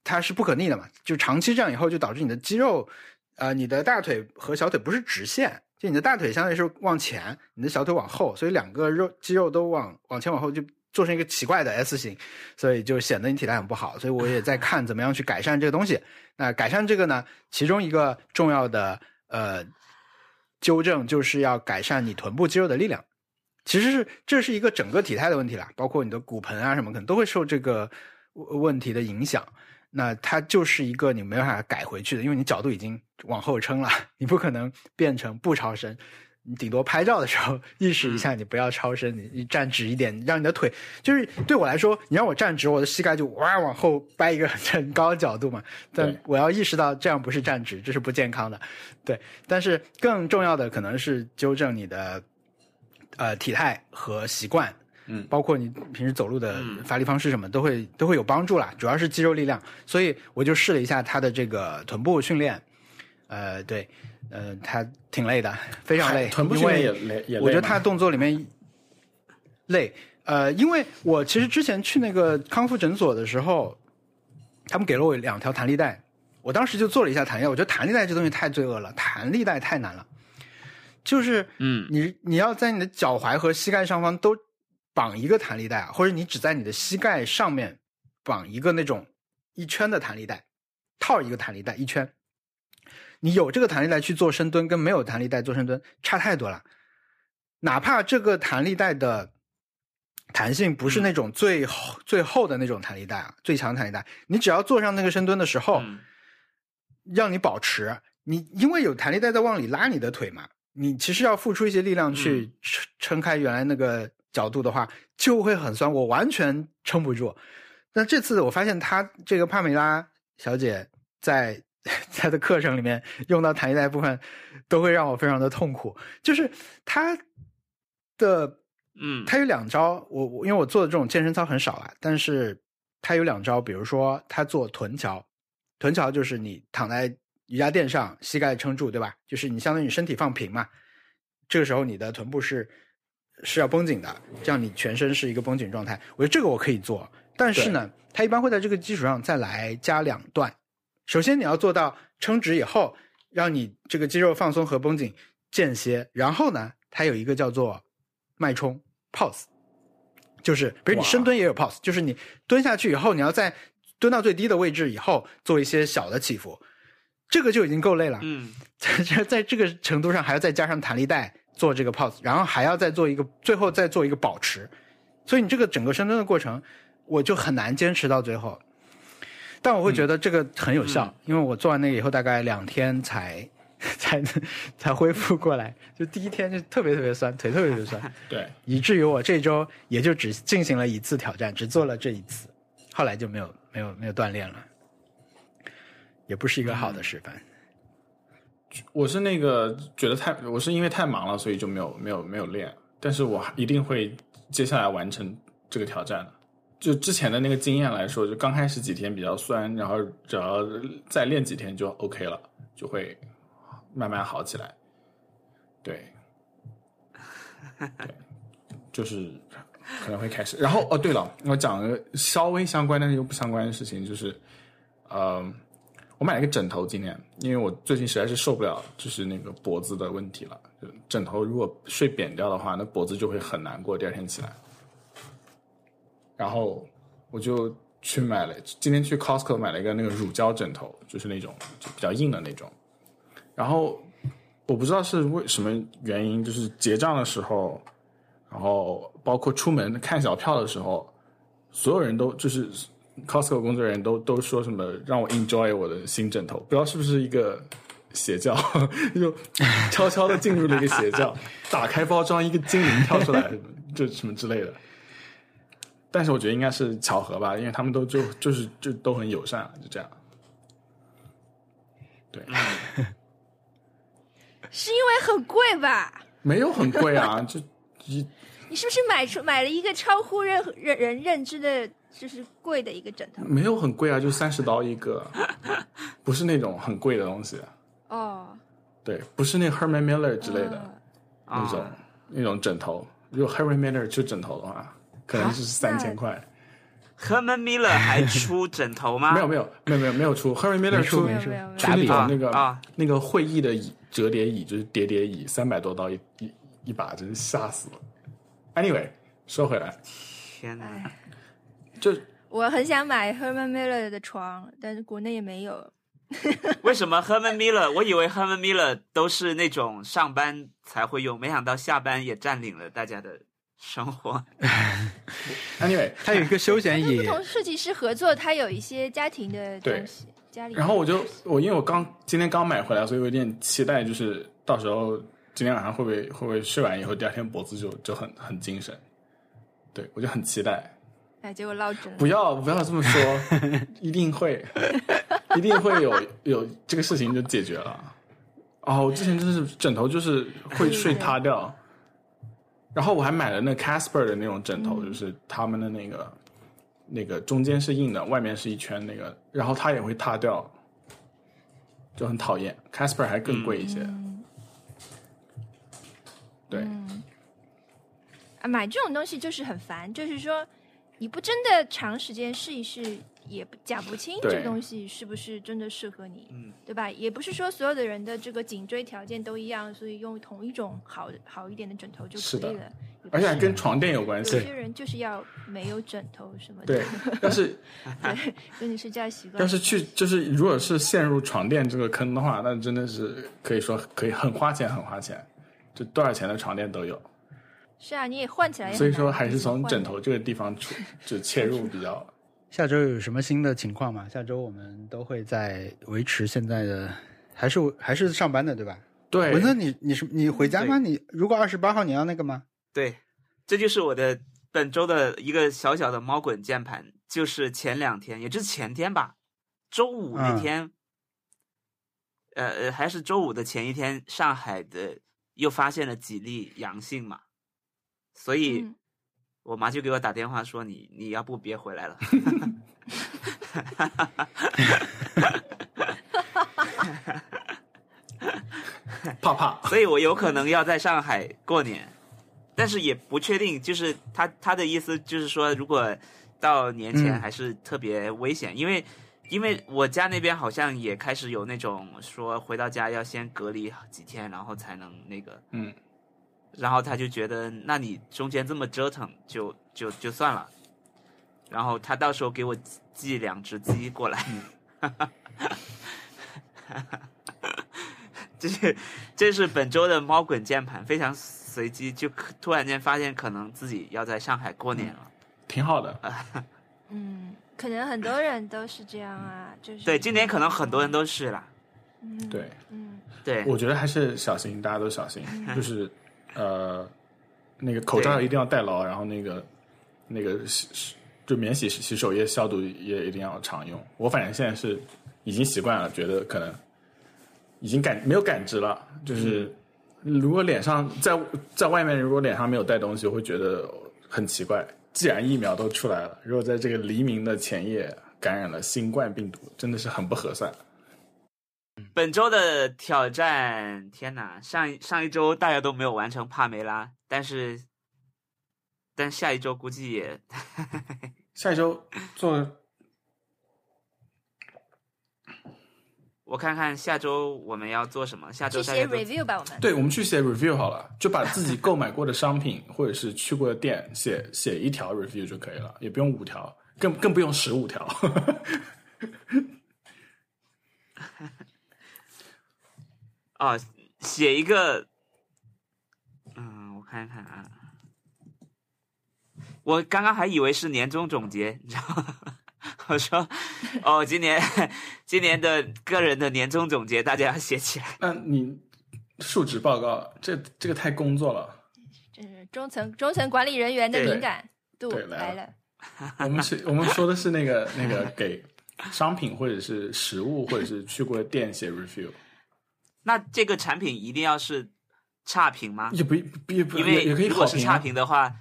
它是不可逆的嘛。就长期这样以后，就导致你的肌肉，呃，你的大腿和小腿不是直线，就你的大腿相当于是往前，你的小腿往后，所以两个肉肌肉都往往前往后就做成一个奇怪的 S 型，所以就显得你体态很不好。所以我也在 看怎么样去改善这个东西。那改善这个呢，其中一个重要的呃纠正就是要改善你臀部肌肉的力量。其实是这是一个整个体态的问题啦，包括你的骨盆啊什么，可能都会受这个问题的影响。那它就是一个你没办法改回去的，因为你角度已经往后撑了，你不可能变成不超伸。你顶多拍照的时候意识一下，你不要超身，你你站直一点，让你的腿就是对我来说，你让我站直，我的膝盖就哇往后掰一个很高的角度嘛。但我要意识到这样不是站直，这是不健康的。对，但是更重要的可能是纠正你的呃体态和习惯，嗯包括你平时走路的嗯发力方式什么，都会都会有帮助啦。主要是肌肉力量，所以我就试了一下他的这个臀部训练，呃，对，呃，他挺累的，非常累，臀部训练也累也累。我觉得他动作里面累，呃，因为我其实之前去那个康复诊所的时候，他们给了我两条弹力带，我当时就做了一下弹力带，我觉得弹力带这东西太罪恶了，弹力带太难了，就是嗯你你要在你的脚踝和膝盖上方都绑一个弹力带啊，或者你只在你的膝盖上面绑一个那种一圈的弹力带，套一个弹力带一圈。你有这个弹力带去做深蹲，跟没有弹力带做深蹲差太多了。哪怕这个弹力带的弹性不是那种最厚、最厚的那种弹力带啊，最强弹力带，你只要坐上那个深蹲的时候，嗯让你保持你，因为有弹力带在往里拉你的腿嘛，你其实要付出一些力量去撑撑开原来那个角度的话，就会很酸，我完全撑不住。那这次我发现她这个帕梅拉小姐在 她的课程里面用到弹力带部分，都会让我非常的痛苦。就是她的嗯，她有两招，我我因为我做的这种健身操很少啊，但是她有两招，比如说她做臀桥，臀桥就是你躺在瑜伽垫上，膝盖撑住，对吧？就是你相当于你身体放平嘛，这个时候你的臀部是是要绷紧的，这样你全身是一个绷紧状态。我觉得这个我可以做，但是呢，它一般会在这个基础上再来加两段。首先你要做到撑直以后，让你这个肌肉放松和绷紧间歇，然后呢，它有一个叫做脉冲 pause，就是比如你深蹲也有 pause，就是你蹲下去以后，你要在蹲到最低的位置以后做一些小的起伏，这个就已经够累了。嗯。在 这在这个程度上还要再加上弹力带做这个 pause，然后还要再做一个最后再做一个保持，所以你这个整个深蹲的过程，我就很难坚持到最后。但我会觉得这个很有效，因为我做完那个以后大概两天才 才才恢复过来，就第一天就特别特别酸，腿特别特别酸，对，以至于我这周也就只进行了一次挑战，只做了这一次，后来就没有没有没有锻炼了，也不是一个好的示范。我是那个觉得太，我是因为太忙了，所以就没有没有没有练，但是我一定会接下来完成这个挑战的。就之前的那个经验来说，就刚开始几天比较酸，然后只要再练几天就 OK 了，就会慢慢好起来。对，对，就是可能会开始。然后哦，对了，我讲个稍微相关但是又不相关的事情，就是，呃，我买了一个枕头，今天因为我最近实在是受不了，就是那个脖子的问题了。枕头如果睡扁掉的话，那脖子就会很难过，第二天起来。然后我就去买了，今天去 Costco 买了一个那个乳胶枕头，就是那种就比较硬的那种。然后我不知道是为什么原因，就是结账的时候，然后包括出门看小票的时候，所有人都就是 Costco 工作人员都都说什么让我 enjoy 我的新枕头，不知道是不是一个邪教，就悄悄的进入了一个邪教，打开包装一个精灵跳出来，就什么之类的。但是我觉得应该是巧合吧，因为他们都就就是就都很友善，就这样。对，是因为很贵吧？没有很贵啊，就一你是不是买出买了一个超乎任何人人认知的，就是贵的一个枕头？没有很贵啊，就三十刀一个，不是那种很贵的东西。哦，对，不是那 Herman Miller 之类的、嗯那种、啊那种枕头。如果 Herman Miller 出枕头的话，可能就是三千块。，Herman Miller 还出枕头吗？没有没有没有没有没有出 Herman Miller 出没出没出没有没有出那种啊那个、啊那个会议的椅折叠椅，就是叠叠椅，三百多刀一一一把，真是吓死了。Anyway，说回来，天哪！哎，就我很想买 Herman Miller 的床，但是国内也没有。为什么 Herman Miller？我以为 Herman Miller 都是那种上班才会用，没想到下班也占领了大家的生活。Anyway，它有一个休闲椅不，同设计师合作，它有一些家庭的东西，家里。然后我就我因为我刚今天刚买回来，所以我有点期待，就是到时候今天晚上会不会会不会睡完以后，第二天脖子就就很很精神。对我就很期待，哎，结果落枕。不要不要这么说，一定会一定会有有这个事情就解决了。哦，我之前真是枕头就是会睡塌掉，然后我还买了那 Casper 的那种枕头，就是他们的那个那个中间是硬的，外面是一圈那个，然后它也会塌掉，就很讨厌。Casper 还更贵一些，嗯对，啊，买这种东西就是很烦，就是说你不真的长时间试一试，也不讲不清这个东西是不是真的适合你，嗯对吧？也不是说所有的人的这个颈椎条件都一样，所以用同一种好好一点的枕头就可以了。而且还跟床垫有关系有。些人就是要没有枕头什么的，对，要是对，跟你睡觉习惯。要是去就是如果是陷入床垫这个坑的话，那真的是可以说可以很花钱，很花钱，就多少钱的床垫都有。是啊，你也换起来所以说还是从枕头这个地方出就切入比较。下周有什么新的情况吗？下周我们都会在维持现在的，还是还是上班的，对吧？对，文森，你你是你回家吗？你如果二十八号你要那个吗？对，这就是我的本周的一个小小的猫滚键盘，就是前两天，也就是前天吧，周五那嗯天，呃呃，还是周五的前一天，上海的又发现了几例阳性嘛，所以嗯我妈就给我打电话说你你要不别回来了，怕怕。所以我有可能要在上海过年，但是也不确定。就是他他的意思就是说，如果到年前嗯还是特别危险，因为因为我家那边好像也开始有那种说回到家要先隔离几天，然后才能那个，嗯，然后他就觉得，那你中间这么折腾，就就就算了。然后他到时候给我寄寄两只鸡过来，这是这是本周的猫滚键盘，非常随机，就突然间发现可能自己要在上海过年了。挺好的。嗯，可能很多人都是这样啊，就是对，今年可能很多人都是啦。嗯对，嗯对，我觉得还是小心，大家都小心。就是呃，那个口罩一定要戴牢，然后那个那个洗洗就免洗洗手液消毒液一定要常用。我反正现在是已经习惯了，觉得可能已经感没有感知了。就是如果脸上在在外面，如果脸上没有带东西，我会觉得很奇怪。既然疫苗都出来了，如果在这个黎明的前夜感染了新冠病毒，真的是很不合算。本周的挑战，天哪！上一上一周大家都没有完成帕梅拉，但是但下一周估计也 下一周做我看看下周我们要做什么。下周去写 review 吧，我们对，我们去写 review 好了，就把自己购买过的商品或者是去过的店写写一条 review 就可以了，也不用五条，更更不用十五条。哦，写一个，嗯，我看看啊，我刚刚还以为是年终总结，你知道吗？我说，哦，今年今年的个人的年终总结，大家要写起来。那你述职报告，这这个太工作了。这是中层中层管理人员的敏感度对来了。我们是我们说的是那个那个给商品或者是食物或者是去过的店写 review，那这个产品一定要是差评吗？也不不也不因为也也可以如果是差评的话，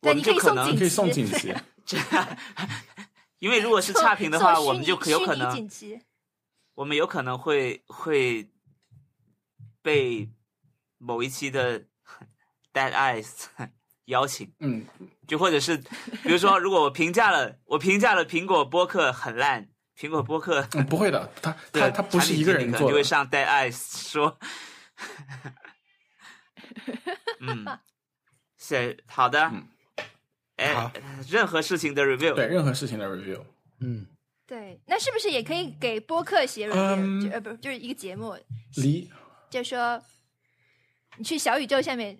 我们对你可以送就可能可以送旗锦 旗。因为如果是差评的话，我们就可有可能我们有可能会会被某一期的 Dead Eyes 邀请，嗯，就或者是比如说，如果我评价了我评价了苹果播客很烂，苹果播客嗯，不会的，他 他他不是一个人做的，就会上 Dead Eyes 说，嗯，是好的。嗯，哎好，任何事情的 review，对任何事情的 review。嗯，对，那是不是也可以给播客写 review？、嗯。就呃不就是一个节目，离。就说你去小宇宙下面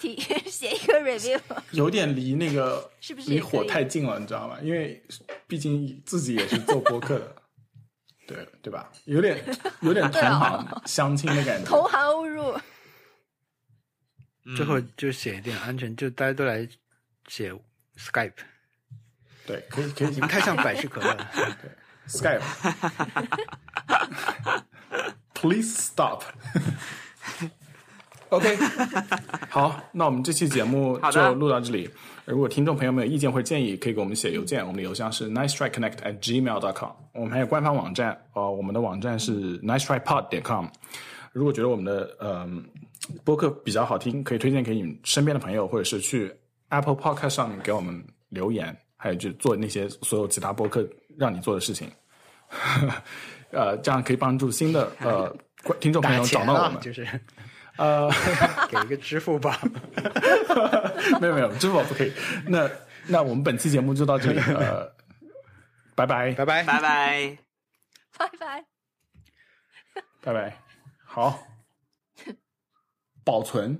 提写一个 review，有点离那个是不是离火太近了，你知道吗？因为毕竟自己也是做播客的，对对吧？有点有点同行相亲的感觉。同行误入。嗯最后就写一点安全，就大家都来写 Skype，对，可以可以你们太像百事可乐了。Skype。Please stop。OK，好，那我们这期节目就录到这里。如果听众朋友们有意见或者建议，可以给我们写邮件，我们的邮箱是 nice try connect at gmail dot com。我们还有官方网站，呃，我们的网站是 nice try pod 点 com。如果觉得我们的嗯、播客比较好听，可以推荐给你们身边的朋友，或者是去 Apple Podcast 上面给我们留言，还有就做那些所有其他播客让你做的事情。呃，这样可以帮助新的呃 观听众朋友找到我们，。就是呃，给一个支付宝，没有没有，支付宝不可以。那那我们本期节目就到这里，呃，拜拜，拜拜，拜拜，拜拜，拜拜，好，保存。